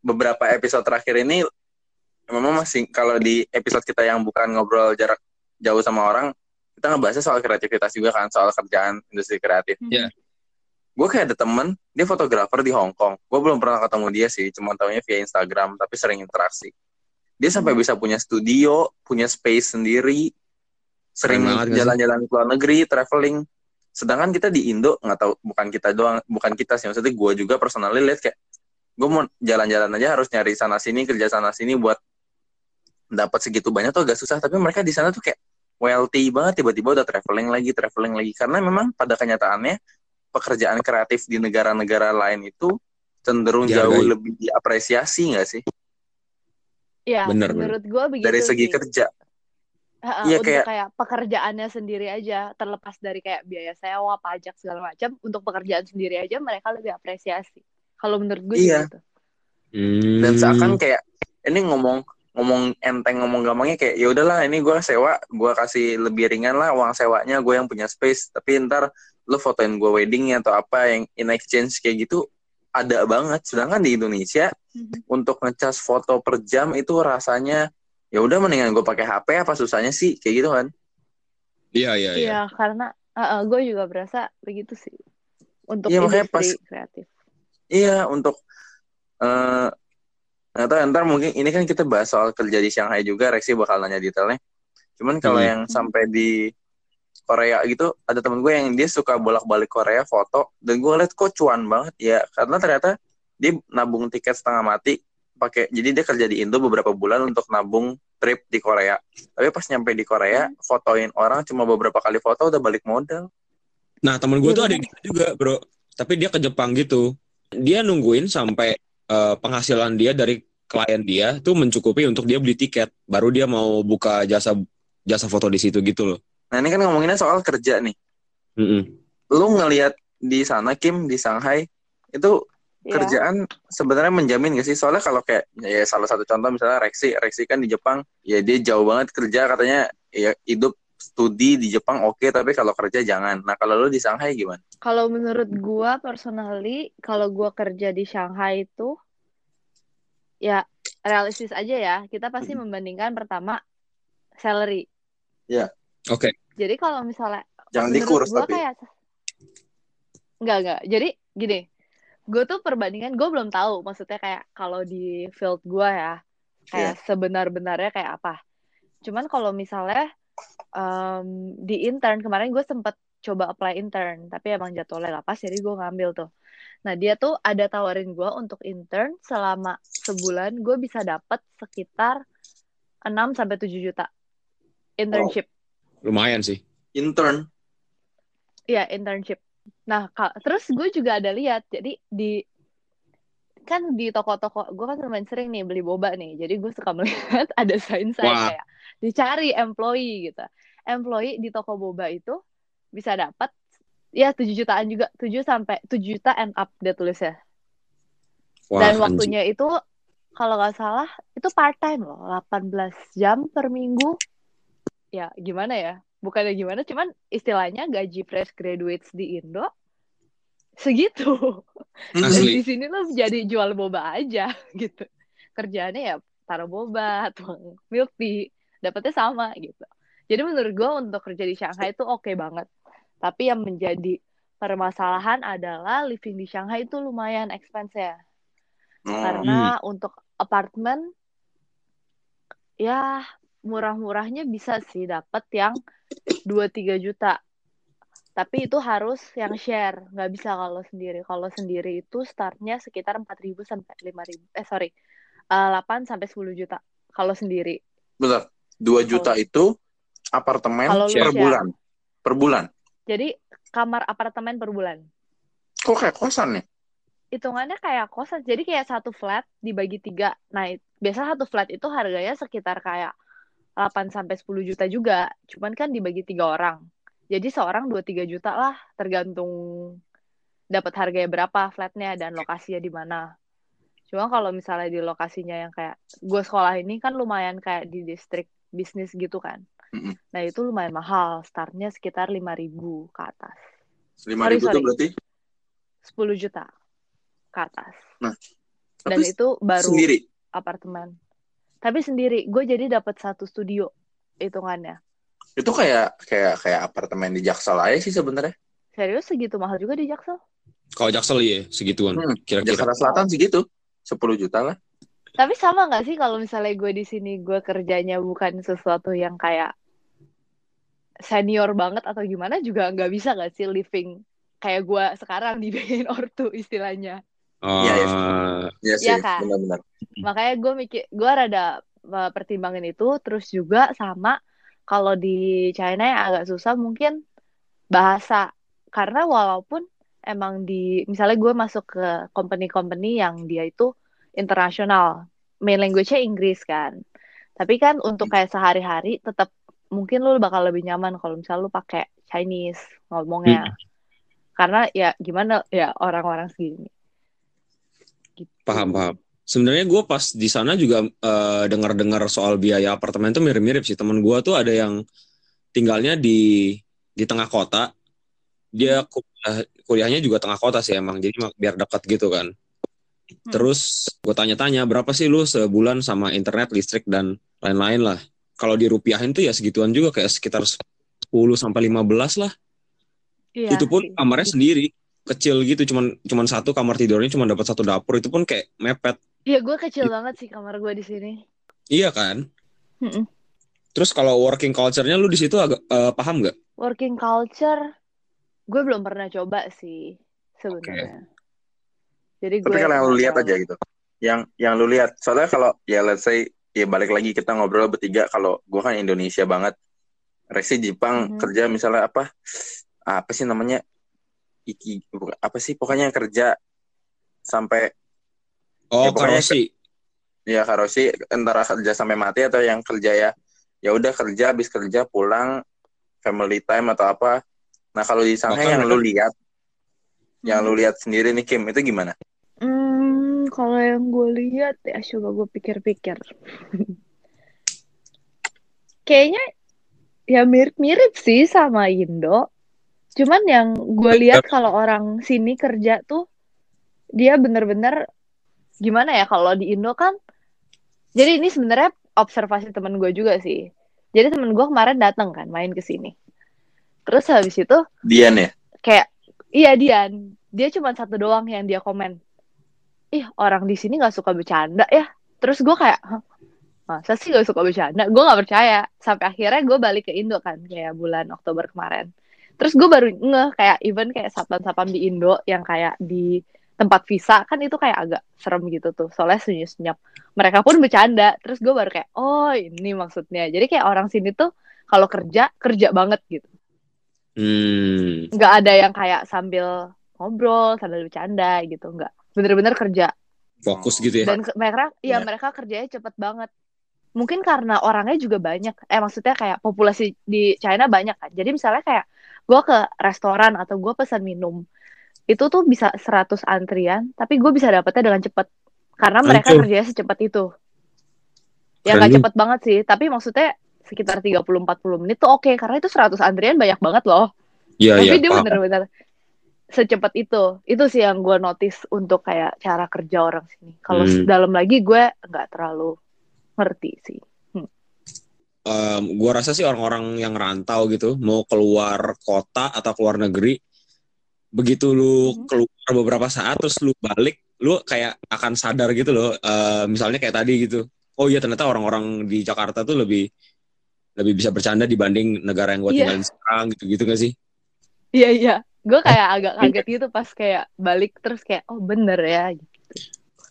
beberapa episode terakhir ini memang masih kalau di episode kita yang bukan ngobrol jarak jauh sama orang kita ngebahasnya soal kreativitas juga kan soal kerjaan industri kreatif. Iya. Gue kayak ada temen dia fotografer di Hong Kong. Gue belum pernah ketemu dia sih, cuma tahunya via Instagram tapi sering interaksi. Dia sampai Hmm. bisa punya studio, punya space sendiri, sering jalan-jalan ke luar negeri, traveling. Sedangkan kita di Indo nggak tahu, bukan kita doang, bukan kita sih. Maksudnya gue juga personally lihat kayak gue mau jalan-jalan aja harus nyari sana sini kerja sana sini buat dapat segitu banyak tuh agak susah. Tapi mereka di sana tuh kayak wealthy banget tiba-tiba udah traveling lagi, traveling lagi. Karena memang pada kenyataannya pekerjaan kreatif di negara-negara lain itu cenderung Dihargai. jauh lebih diapresiasi nggak sih Iya, Bener, menurut gue begitu dari segi sih. kerja. Heeh, Iya, untuk kayak- kayak... pekerjaannya sendiri aja, terlepas dari kayak biaya sewa, pajak segala macam, untuk pekerjaan sendiri aja mereka lebih apresiasi. Kalau menurut gue Iya. gitu. dan Hmm. seakan kayak ini ngomong ngomong enteng ngomong gampangnya kayak ya udahlah ini gue sewa gue kasih lebih ringan lah uang sewanya gue yang punya space tapi ntar lu fotoin gue weddingnya atau apa yang in exchange kayak gitu ada banget sedangkan di Indonesia Mhm. untuk ngecas foto per jam itu rasanya ya udah mendingan gue pakai HP apa susahnya sih kayak gitu kan iya iya iya Iya, karena gue juga berasa begitu sih. Untuk Iya, makanya industri kreatif. Iya, untuk eh nggak tahu ntar mungkin ini kan kita bahas soal kerja di Shanghai juga, Rexi bakal nanya detailnya. Cuman kalau Hmm. yang sampai di Korea gitu, ada temen gue yang dia suka bolak-balik Korea foto, dan gue liat kok cuan banget ya, karena ternyata dia nabung tiket setengah mati pakai, jadi dia kerja di Indo beberapa bulan untuk nabung trip di Korea. Tapi pas nyampe di Korea, fotoin orang cuma beberapa kali foto udah balik modal. nah temen gue Iya, tuh ada gitu juga bro tapi dia ke Jepang gitu. Dia nungguin sampai uh, penghasilan dia dari klien dia tuh mencukupi untuk dia beli tiket, baru dia mau buka jasa jasa foto di situ gitu loh. Nah ini kan ngomonginnya soal kerja nih. Mm -mm. Lu ngelihat di sana Kim di Shanghai itu Iya. kerjaan sebenarnya menjamin gak sih? Soalnya kalau kayak ya salah satu contoh misalnya Rexi, Rexi kan di Jepang ya dia jauh banget kerja katanya ya hidup studi di Jepang oke tapi kalau kerja jangan. Nah kalau lu di Shanghai gimana? Kalau menurut gua personally, kalau gua kerja di Shanghai itu ya realistis aja ya. Kita pasti Hmm. membandingkan pertama salary. Oke. Jadi kalau misalnya Jangan gua tapi. kayak enggak enggak. Jadi gini, gue tuh perbandingan gue belum tahu maksudnya kayak kalau di field gua ya kayak Iya. sebenar-benarnya kayak apa. Cuman kalau misalnya em, di intern kemarin gue sempet coba apply intern tapi emang jadwalnya gak pas jadi gue ngambil tuh. Nah dia tuh ada tawarin gue untuk intern selama sebulan gue bisa dapat sekitar 6 sampai 7 juta internship. Lumayan sih. Intern. Iya, internship. Nah, ka- terus gue juga ada lihat, jadi di kan di toko-toko, gue kan lumayan sering nih beli boba nih, jadi gue suka melihat ada sign sign Wah. kayak dicari employee gitu. Employee di toko boba itu bisa dapat ya 7 jutaan juga, 7 sampai 7 juta and up dia tulisnya. Wah, Dan waktunya itu kalau nggak salah itu part time loh, 18 jam per minggu. Ya, gimana ya? Bukannya gimana, cuman istilahnya gaji fresh graduates di Indo segitu. Asli. di sini lo jadi jual boba aja gitu. Kerjaannya ya taruh boba, tuang milk tea, dapetnya sama gitu. Jadi menurut gue untuk kerja di Shanghai itu oke banget. Tapi yang menjadi permasalahan adalah living di Shanghai itu lumayan expense ya. Oh. Karena untuk apartemen ya murah-murahnya bisa sih dapat yang 2-3 juta. Tapi itu harus yang share, nggak bisa kalau sendiri. Kalau sendiri itu startnya sekitar 4.000 sampai 5.000. Eh sorry, Eh, 8 sampai 10 juta kalau sendiri. Bentar. 2 juta itu apartemen Kalau per share. bulan. Per bulan. Jadi kamar apartemen per bulan. Kok kayak kosan ya? Hitungannya kayak kosan. Jadi kayak satu flat dibagi tiga. Nah, biasa satu flat itu harganya sekitar kayak 8 sampai 10 juta juga. Cuman kan dibagi tiga orang. Jadi seorang 2-3 juta lah tergantung dapat harganya berapa flatnya dan lokasinya di mana. Cuma kalau misalnya di lokasinya yang kayak gue sekolah ini kan lumayan kayak di distrik bisnis gitu kan. Nah itu lumayan mahal. Startnya sekitar 5.000 ke atas. 5 Sorry, ribu sorry. berarti 10 juta ke atas. Nah, Dan itu baru sendiri. apartemen. Tapi sendiri, gue jadi dapat satu studio hitungannya. Itu kayak kayak kayak apartemen di Jaksel aja sih sebenarnya. Serius segitu mahal juga di Jaksel? Kalau Jaksel iya segituan Hmm, kira-kira. Jakarta Selatan sih gitu. 10 juta lah. Tapi sama nggak sih kalau misalnya gue di sini gue kerjanya bukan sesuatu yang kayak senior banget atau gimana juga nggak bisa nggak sih living kayak gue sekarang di dibiayain ortu istilahnya. Oh, Iya, Ya sih, Iya kan? benar-benar. Makanya gue mikir gue rada uh, pertimbangan itu terus juga sama kalau di China yang agak susah mungkin bahasa. Karena walaupun emang di misalnya gue masuk ke company-company yang dia itu internasional main language-nya Inggris kan. Tapi kan untuk kayak sehari-hari tetap mungkin lu bakal lebih nyaman kalau misalnya lu pakai Chinese ngomongnya. Karena ya gimana ya orang-orang segini gitu. paham paham. Sebenarnya gue pas di sana juga eh, dengar-dengar soal biaya apartemen tuh mirip-mirip sih. Temen gue tuh ada yang tinggalnya di di tengah kota. Dia kuliah, kuliahnya juga tengah kota sih emang. Jadi biar dekat gitu kan. Terus gue tanya-tanya berapa sih lu sebulan sama internet, listrik dan lain-lain lah. Kalau dirupiahin tuh ya segituan juga kayak sekitar 10 sampai 15 lah. Iya itu pun sih. kamarnya sendiri kecil gitu cuman cuman satu kamar tidurnya cuma dapat satu dapur itu pun kayak mepet Iya, gue kecil banget sih kamar gue di sini. iya kan Mm-mm. terus kalau working culture-nya lu di situ agak eh, paham nggak Working culture, gue belum pernah coba sih sebenarnya. Jadi gue Tapi kalau yang lu lihat aja gitu. Yang yang lu lihat. Soalnya kalau ya let's say ya balik lagi kita ngobrol bertiga kalau gua kan Indonesia banget. Resi Jepang Mhm. kerja misalnya apa? Apa sih namanya? Iki apa sih pokoknya yang kerja sampai Oh, Ya, pokoknya karosi. ya karosi antara kerja sampai mati atau yang kerja ya ya udah kerja habis kerja pulang family time atau apa nah kalau di Shanghai Bahkan yang lu lihat yang Hmm. lu lihat sendiri nih Kim itu gimana Hmm, kalau yang gue lihat ya coba gue pikir-pikir. Kayaknya ya mirip-mirip sih sama Indo. Cuman yang gue lihat kalau orang sini kerja tuh dia bener-bener gimana ya kalau di Indo kan. Jadi ini sebenarnya observasi temen gue juga sih. Jadi temen gue kemarin datang kan main ke sini. Terus habis itu Dian ya? kayak iya Dian. Dia cuma satu doang yang dia komen. Ih orang di sini nggak suka bercanda ya. Terus gue kayak Hah, masa sih gak suka bercanda? Gue nggak percaya. Sampai akhirnya gue balik ke Indo kan kayak bulan Oktober kemarin terus gue baru ngeh kayak even kayak satpam-satpam di Indo yang kayak di tempat visa kan itu kayak agak serem gitu tuh. Soalnya senyap-senyap. Mereka pun bercanda. Terus gue baru kayak oh ini maksudnya. Jadi kayak orang sini tuh kalau kerja kerja banget gitu. Hmm. nggak ada yang kayak sambil ngobrol sambil bercanda gitu nggak. Bener-bener kerja. Fokus gitu ya. dan mereka ya. Iya. mereka kerjanya cepet banget. Mungkin karena orangnya juga banyak. Eh maksudnya kayak populasi di China banyak kan. Jadi misalnya kayak gue ke restoran atau gue pesan minum itu tuh bisa 100 antrian tapi gue bisa dapetnya dengan cepet. Karena mereka Hancur. kerjanya secepat itu. Ya nggak cepet banget sih tapi maksudnya sekitar 30-40 menit tuh oke karena itu 100 antrian banyak banget loh. Iya, iya, tapi dia paham. bener-bener secepat itu. Itu sih yang gue notice untuk kayak cara kerja orang sini. Kalau Hmm. dalam lagi gue nggak terlalu ngerti sih Em, gua rasa sih orang-orang yang rantau gitu mau keluar kota atau keluar negeri begitu lu Mhm. keluar beberapa saat terus lu balik lu kayak akan sadar gitu loh Eh, misalnya kayak tadi gitu. Oh iya ternyata orang-orang di Jakarta tuh lebih lebih bisa bercanda dibanding negara yang gua Iya. tinggalin sekarang gitu gitu gak sih? Iya iya. Gue kayak agak kaget gitu pas kayak balik terus kayak oh bener ya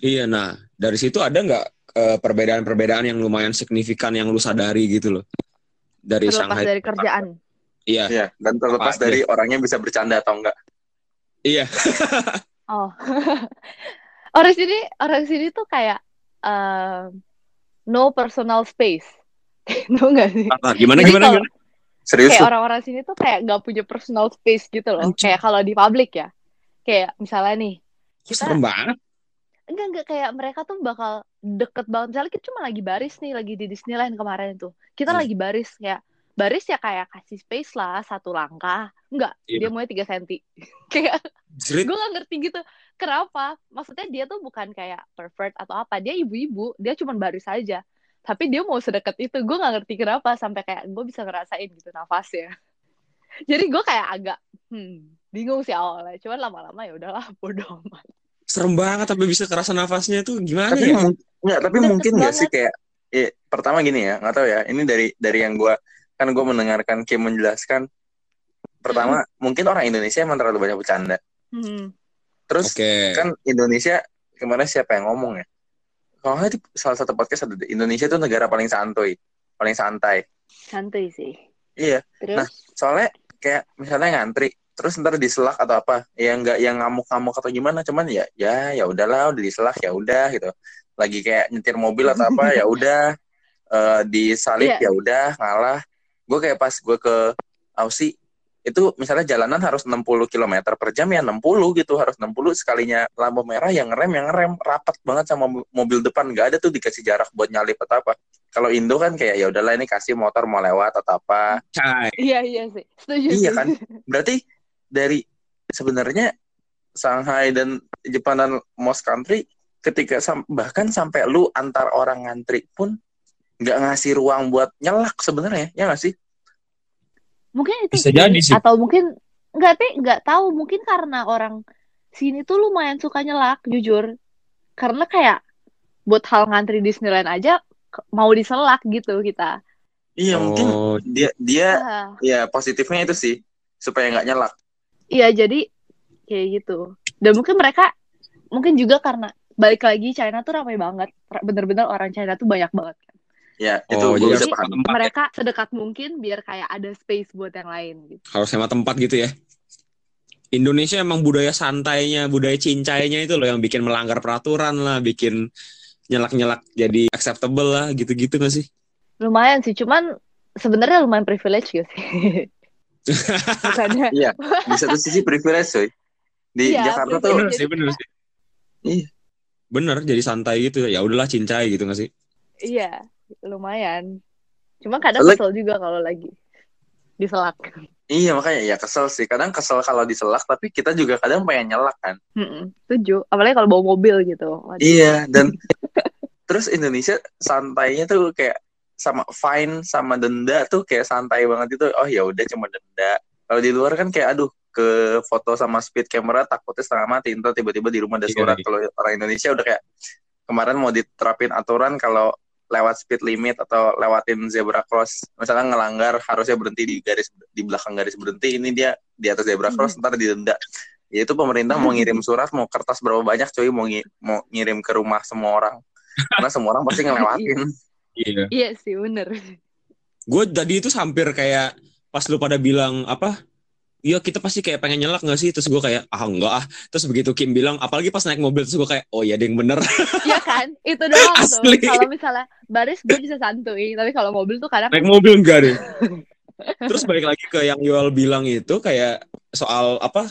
iya nah dari situ ada nggak eh, perbedaan-perbedaan yang lumayan signifikan yang lu sadari gitu loh. Dari terlepas Shanghai. dari kerjaan. Iya. Iya, dan terlepas Apa dari orangnya bisa bercanda atau enggak. iya. Oh. Orang sini orang sini tuh kayak um, no personal space. No nggak sih? Gimana Jadi gimana, kalau- gimana? Serius kayak orang-orang sini tuh kayak nggak punya personal space gitu loh. Anjing. kayak kalau di publik ya. Kayak misalnya nih kita- serem banget enggak enggak. Kayak mereka tuh bakal deket banget. Misalnya kita cuma lagi baris nih lagi di Disneyland kemarin tuh. Kita Hmm. lagi baris kayak baris ya kayak kasih space lah satu langkah. Enggak Iya. dia mau tiga senti. Kayak gue gak ngerti gitu kenapa? Maksudnya dia tuh bukan kayak pervert atau apa. Dia ibu-ibu dia cuma baris aja. Tapi dia mau sedekat itu. Gue gak ngerti kenapa sampai kayak gue bisa ngerasain gitu nafasnya. Jadi gue kayak agak hmm bingung sih awalnya. Cuman lama-lama ya udahlah bodoh amat serem banget tapi bisa kerasa nafasnya tuh gimana Tapi ya? mung- nggak, tapi Deket mungkin nggak sih kayak eh, pertama gini ya, nggak tahu ya. Ini dari dari yang gua kan gue mendengarkan Kim menjelaskan. Pertama, mungkin orang Indonesia emang terlalu banyak bercanda. hmm. Terus Oke. kan Indonesia kemarin siapa yang ngomong ya? Kalau nggak di salah satu podcast ada Indonesia tuh negara paling santuy, paling santai. santai sih Iya, terus Nah, soalnya kayak misalnya ngantri, terus ntar diselak atau apa, ya nggak yang ngamuk-ngamuk atau gimana, cuman ya ya ya udahlah, udah diselak ya udah gitu. Lagi kayak nyetir mobil atau apa ya udah eh, disalip Iya. ya udah ngalah. Gue kayak pas gue ke Aussie itu misalnya jalanan harus 60 km per jam ya 60 gitu harus 60 sekalinya lampu merah yang ngerem yang ngerem rapat banget sama mo- mobil depan nggak ada tuh dikasih jarak buat nyalip atau apa kalau Indo kan kayak ya udahlah ini kasih motor mau lewat atau apa Cai. iya iya sih setuju Iya kan? Berarti dari sebenarnya Shanghai dan Jepang dan most country ketika sam- bahkan sampai lu antar orang ngantri pun nggak ngasih ruang buat nyelak sebenarnya ya nggak sih? mungkin itu Bisa jadi sih. atau mungkin nggak teh nggak tahu mungkin karena orang sini tuh lumayan suka nyelak jujur karena kayak buat hal ngantri Disneyland aja mau diselak gitu kita Iya mungkin Oh, dia dia Ah, ya positifnya itu sih supaya nggak nyelak. Iya jadi kayak gitu dan mungkin mereka mungkin juga karena balik lagi China tuh ramai banget bener-bener orang China tuh banyak banget kan Ya itu Oh, gue jadi paham. Ya? mereka sedekat mungkin biar kayak ada space buat yang lain gitu harus hemat tempat gitu ya. Indonesia emang budaya santainya, budaya cincainya itu loh yang bikin melanggar peraturan lah, bikin nyelak-nyelak jadi acceptable lah, gitu-gitu gak sih? Lumayan sih, cuman sebenarnya lumayan privilege gak sih? Bukannya. Iya, di satu sisi privilege coy. Di Iya, Jakarta tuh Bener sih, bener sih. Iya. Bener, jadi santai gitu. Ya udahlah cincai gitu gak sih? Iya, lumayan. Cuma kadang Soalnya- kesel juga kalau lagi diselak. Iya makanya ya kesel sih. Kadang kesel kalau diselak, tapi kita juga kadang pengen nyelak kan. Mm-mm, Setuju. Apalagi kalau bawa mobil gitu. Waduh. Iya dan terus Indonesia santainya tuh kayak sama fine sama denda tuh kayak santai banget itu. Oh ya udah cuma denda. Kalau di luar kan kayak aduh ke foto sama speed camera takutnya setengah mati. Ntar tiba-tiba di rumah ada Iya, surat. iya. Kalau orang Indonesia udah kayak kemarin mau diterapin aturan kalau lewat speed limit atau lewatin zebra cross misalnya ngelanggar harusnya berhenti di garis di belakang garis berhenti ini dia di atas zebra cross ntar didenda ya itu pemerintah mau ngirim surat mau kertas berapa banyak coy mau ngi- mau ngirim ke rumah semua orang karena semua orang pasti ngelewatin Iya. Iya sih, bener. Gue tadi itu hampir kayak pas lu pada bilang apa? Iya kita pasti kayak pengen nyelak gak sih? Terus gue kayak ah enggak ah. Terus begitu Kim bilang apalagi pas naik mobil terus gue kayak oh iya ada yang bener. Iya kan? Itu doang tuh. Asli. Kalau misalnya baris gue bisa santuy, tapi kalau mobil tuh kadang naik mobil enggak deh. Terus balik lagi ke yang Yoel bilang itu kayak soal apa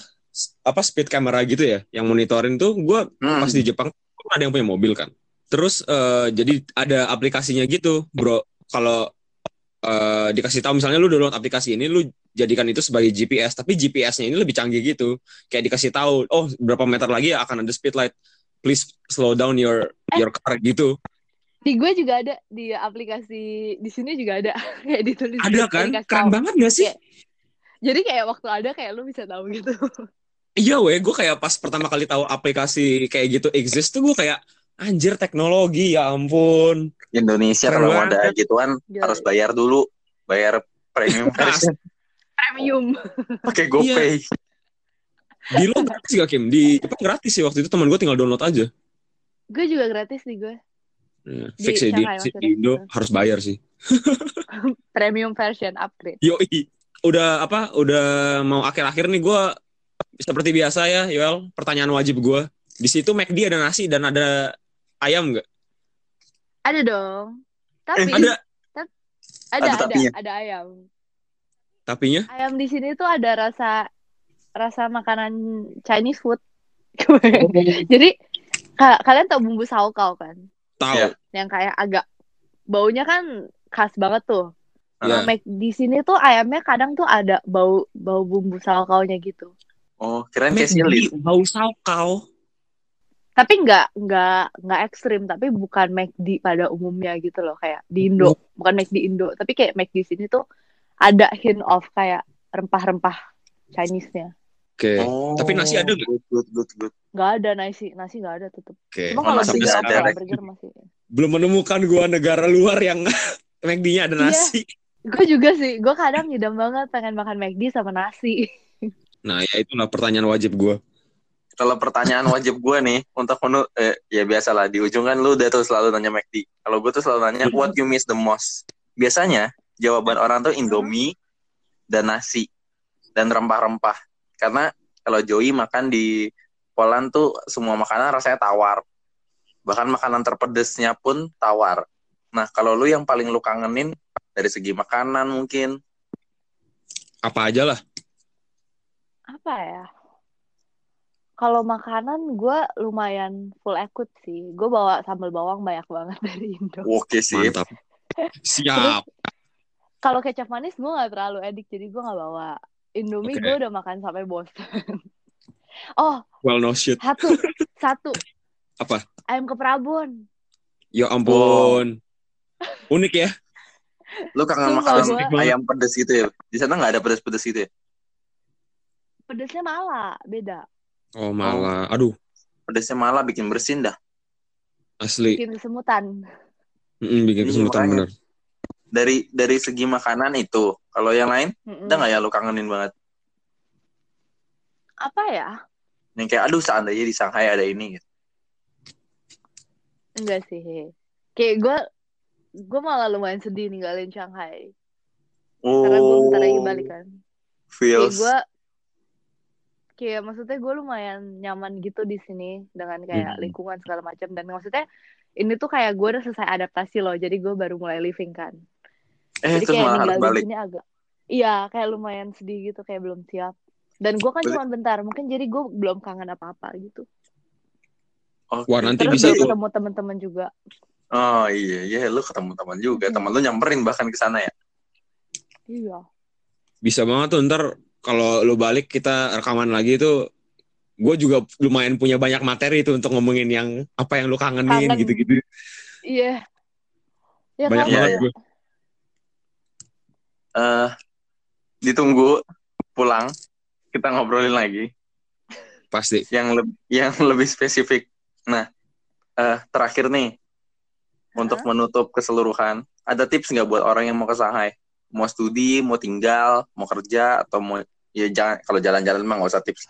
apa speed camera gitu ya yang monitorin tuh gue Hmm. pas di Jepang ada yang punya mobil kan. Terus eh, jadi ada aplikasinya gitu, bro. Kalau eh, dikasih tahu misalnya lu download aplikasi ini, lu jadikan itu sebagai GPS, tapi GPS-nya ini lebih canggih gitu. Kayak dikasih tahu, oh berapa meter lagi akan ada speed light. Please slow down your your car gitu. di gue juga ada di aplikasi di sini juga ada kayak ditulis Ada kayak kan? Keren tahu. banget gak sih? Iya. Jadi kayak waktu ada kayak lu bisa tahu gitu. Iya weh, gue kayak pas pertama kali tahu aplikasi kayak gitu exist tuh gue kayak anjir teknologi ya ampun. Indonesia Keren kalau mau ada gituan Gila. harus bayar dulu bayar premium version Premium. pakai GoPay Di lo gratis gak Kim? Di Jepang gratis sih waktu itu teman gue tinggal download aja. Gue juga gratis nih gue. Ya, Di fix ya di, Shanghai di. Indo harus bayar sih. Premium version upgrade. Yoi. Udah apa? Udah mau akhir-akhir nih gue seperti biasa ya, Yoel. Pertanyaan wajib gue. Di situ McD ada nasi dan ada ayam nggak? Ada dong. Tapi Eh, Ada. ada Ada ada tapinya. ada ayam. Tapinya? Ayam di sini tuh ada rasa rasa makanan Chinese food. Jadi ka- kalian tau bumbu saokao kan? Tahu. Iya. Yang kayak agak baunya kan khas banget tuh. Ya. Mac di sini tuh ayamnya kadang tuh ada bau bau bumbu saokao-nya gitu. oh keren kayak McD bau saukau. Tapi nggak nggak nggak ekstrim, tapi bukan McD pada umumnya gitu loh kayak di Indo, bukan McD Indo, tapi kayak McD sini tuh ada hint of kayak rempah-rempah Chinese-nya. Oke. Oh, Tapi nasi ada nggak? good good good good Nggak ada nasi, nasi nggak ada tetep. Oke. Cuma Oh, kalau burger, ada. burger masih. Belum menemukan gua negara luar yang McD-nya ada Iya. nasi. Gue juga sih, gue kadang ngidam banget pengen makan McD sama nasi. Nah, ya itulah pertanyaan wajib gua. Kalau pertanyaan wajib gue nih untuk menu eh, ya biasalah di ujung kan lu udah tuh selalu nanya McD. Kalau gue tuh selalu nanya what you miss the most? Biasanya jawaban orang tuh Indomie dan nasi dan rempah-rempah. Karena kalau Joey makan di Poland tuh semua makanan rasanya tawar. Bahkan makanan terpedesnya pun tawar. Nah kalau lu yang paling lu kangenin dari segi makanan mungkin. Apa aja lah. Apa ya? Kalau makanan gue lumayan full ekut sih. Gue bawa sambal bawang banyak banget dari Indo. oke sih Mantap. Siap. Kalau kecap manis gue nggak terlalu edik, jadi gue nggak bawa. Indomie Oke. gue udah makan sampai bosan. oh, Well no shit. satu, satu. Apa? Ayam ke Prabon. Ya ampun. Unik ya. lu kangen Sumpah, makan gua- ayam pedes gitu ya di sana nggak ada pedes-pedes gitu ya Pedesnya malah, beda. Oh malah. Aduh, pedesnya malah bikin bersin dah asli. Bikin kesemutan. Mm-mm, bikin Iya, makanya. bener. dari dari segi makanan itu kalau yang lain Mm-mm. ada nggak ya lu kangenin banget Apa ya? yang kayak aduh seandainya di Shanghai ada ini gitu. Enggak sih. Kayak gue, gue malah lumayan sedih ninggalin Shanghai. oh Karena gue bentar lagi balik kan. Kayak feels gue, kayak maksudnya gue lumayan nyaman gitu di sini dengan kayak Hmm. lingkungan segala macam dan maksudnya ini tuh kayak gue udah selesai adaptasi loh jadi gue baru mulai living kan Eh, jadi terus kayak tinggal di balik. sini agak iya kayak lumayan sedih gitu kayak belum siap dan gue kan cuma bentar mungkin jadi gue belum kangen apa apa gitu Oke. Wah, nanti terus bisa tuh. ketemu teman-teman juga Oh iya, iya lu ketemu teman juga. Hmm. Teman lu nyamperin bahkan ke sana ya. iya Bisa banget tuh ntar kalau lu balik kita rekaman lagi itu gue juga lumayan punya banyak materi tuh untuk ngomongin yang apa yang lu kangenin Kangen. gitu-gitu. iya ya Banyak kan banget ya. gue. Eh ditunggu pulang kita ngobrolin lagi Pasti. yang lebih yang lebih spesifik. Nah, eh terakhir nih untuk menutup keseluruhan, ada tips nggak buat orang yang mau ke Shanghai? Mau studi, mau tinggal, mau kerja atau mau ya jangan kalau jalan-jalan mah nggak usah tips.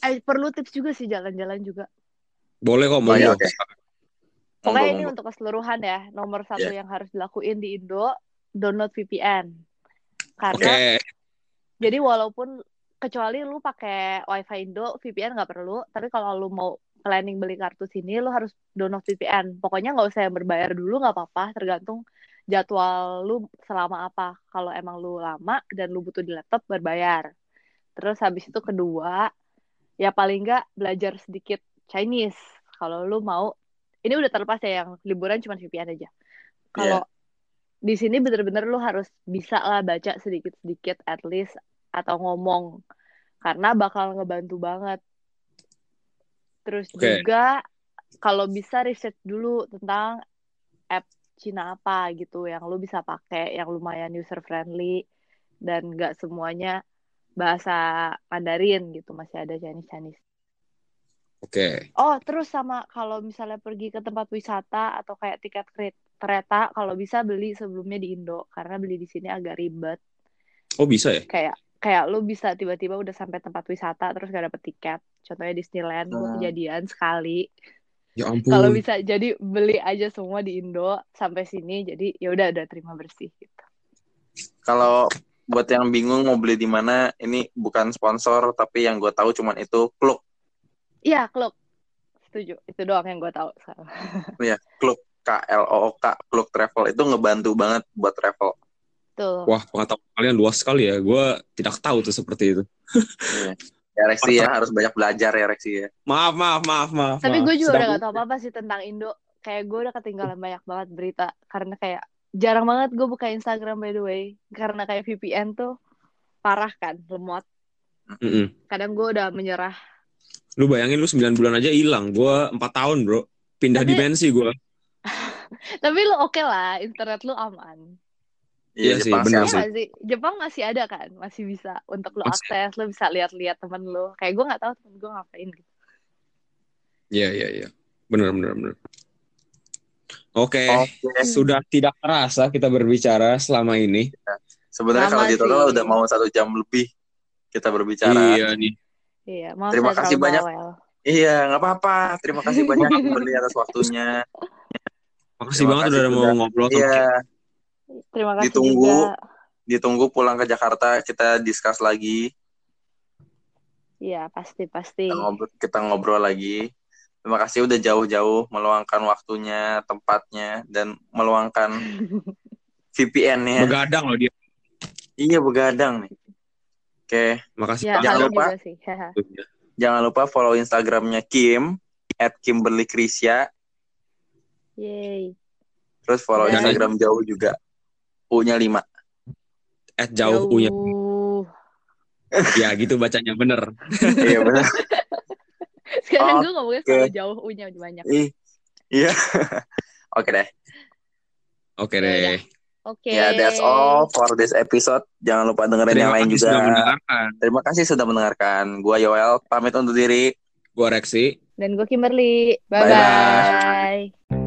Eh, perlu tips juga sih jalan-jalan juga Boleh kok mau. Oh, iya, gua. oke. Pokoknya Monggo, ini monggo. untuk keseluruhan ya. Nomor satu Iya. yang harus dilakuin di Indo, download VPN. Oke. Karena jadi walaupun kecuali lu pakai WiFi Indo, VPN nggak perlu. Tapi kalau lu mau planning beli kartu sini, lu harus download VPN. Pokoknya nggak usah yang berbayar dulu, nggak apa-apa. Tergantung jadwal lu selama apa. Kalau emang lu lama dan lu butuh di laptop, berbayar. Terus habis itu kedua, ya paling nggak belajar sedikit Chinese. Kalau lu mau, ini udah terlepas ya yang liburan cuma VPN aja. Kalau di sini bener-bener lu harus bisa lah baca sedikit-sedikit at least atau ngomong karena bakal ngebantu banget. Terus Oke. juga kalau bisa riset dulu tentang app Cina apa gitu yang lu bisa pakai yang lumayan user friendly dan nggak semuanya bahasa Mandarin gitu masih ada Chinese Chinese. Oke. Oh, terus sama kalau misalnya pergi ke tempat wisata atau kayak tiket kereta, kalau bisa beli sebelumnya di Indo karena beli di sini agak ribet. Oh bisa ya? Kayak kayak lu bisa tiba-tiba udah sampai tempat wisata terus gak dapet tiket. Contohnya Disneyland, Hmm. kejadian sekali. Ya ampun. Kalau bisa jadi beli aja semua di Indo sampai sini, jadi ya udah udah terima bersih gitu. Kalau buat yang bingung mau beli di mana, ini bukan sponsor tapi yang gue tahu cuman itu Kluk. Iya, klub. Setuju. Itu doang yang gue tahu sekarang. Ya, Kluk K L O O K Kluk Travel itu ngebantu banget buat travel. Tuh. Wah pengetahuan kalian luas sekali ya. Gue tidak tahu tuh seperti itu. Iya. Ya Reksi ya harus banyak belajar ya Reksi ya. Maaf maaf maaf maaf. Tapi gue juga Sedang- udah gak tau apa-apa sih tentang Indo. Kayak gue udah ketinggalan banyak banget berita. Karena kayak jarang banget gue buka Instagram by the way. Karena kayak VPN tuh parah kan, lemot. Mm-mm. Kadang gue udah menyerah. Lu bayangin lu 9 bulan aja hilang. Gue 4 tahun bro. Pindah Tapi- dimensi gue. Tapi lu oke lah, internet lu aman. Iya sih, Jepang benar Iya sih. sih. sih? Jepang masih ada kan? Masih bisa untuk lu Masih. akses, lu bisa lihat-lihat temen lu. Kayak gue gak tahu temen gue ngapain gitu. Iya iya iya. Benar benar benar. Oke. Oke. Sudah tidak terasa kita berbicara selama ini. Sebenarnya Lama kalau di total sih. udah mau satu jam lebih kita berbicara. Iya nih. Iya, maaf Terima kasih banyak. bawel. Iya, nggak apa-apa. Terima kasih banyak Kimberly atas waktunya. Makasih Terima banget kasih udah mau ngobrol sama Iya, Terima kasih Ditunggu. juga. ditunggu pulang ke Jakarta kita discuss lagi, Iya, pasti-pasti. kita ngobrol, kita ngobrol lagi. Terima kasih udah jauh-jauh meluangkan waktunya, tempatnya, dan meluangkan VPN-nya. Begadang loh dia. Iya, begadang nih. Oke, Makasih Ya, Jangan lupa. jangan lupa follow Instagramnya Kim, at Kimberly Krisya. Yeay. Terus follow Dan- Instagram jauh juga. U-nya 5. Eh jauh punya. Jauh. Ya gitu bacanya bener. iya benar. Sekarang Oke. gue ngomongnya selalu jauh U-nya banyak. Iya. Oke deh. Oke Ya deh. Oke. Ya, that's all for this episode. Jangan lupa dengerin yang lain juga. Terima kasih sudah mendengarkan. Gua Yoel, pamit undur diri. Gua Reksi. Dan gue Kimberly. Bye-bye. Bye-bye.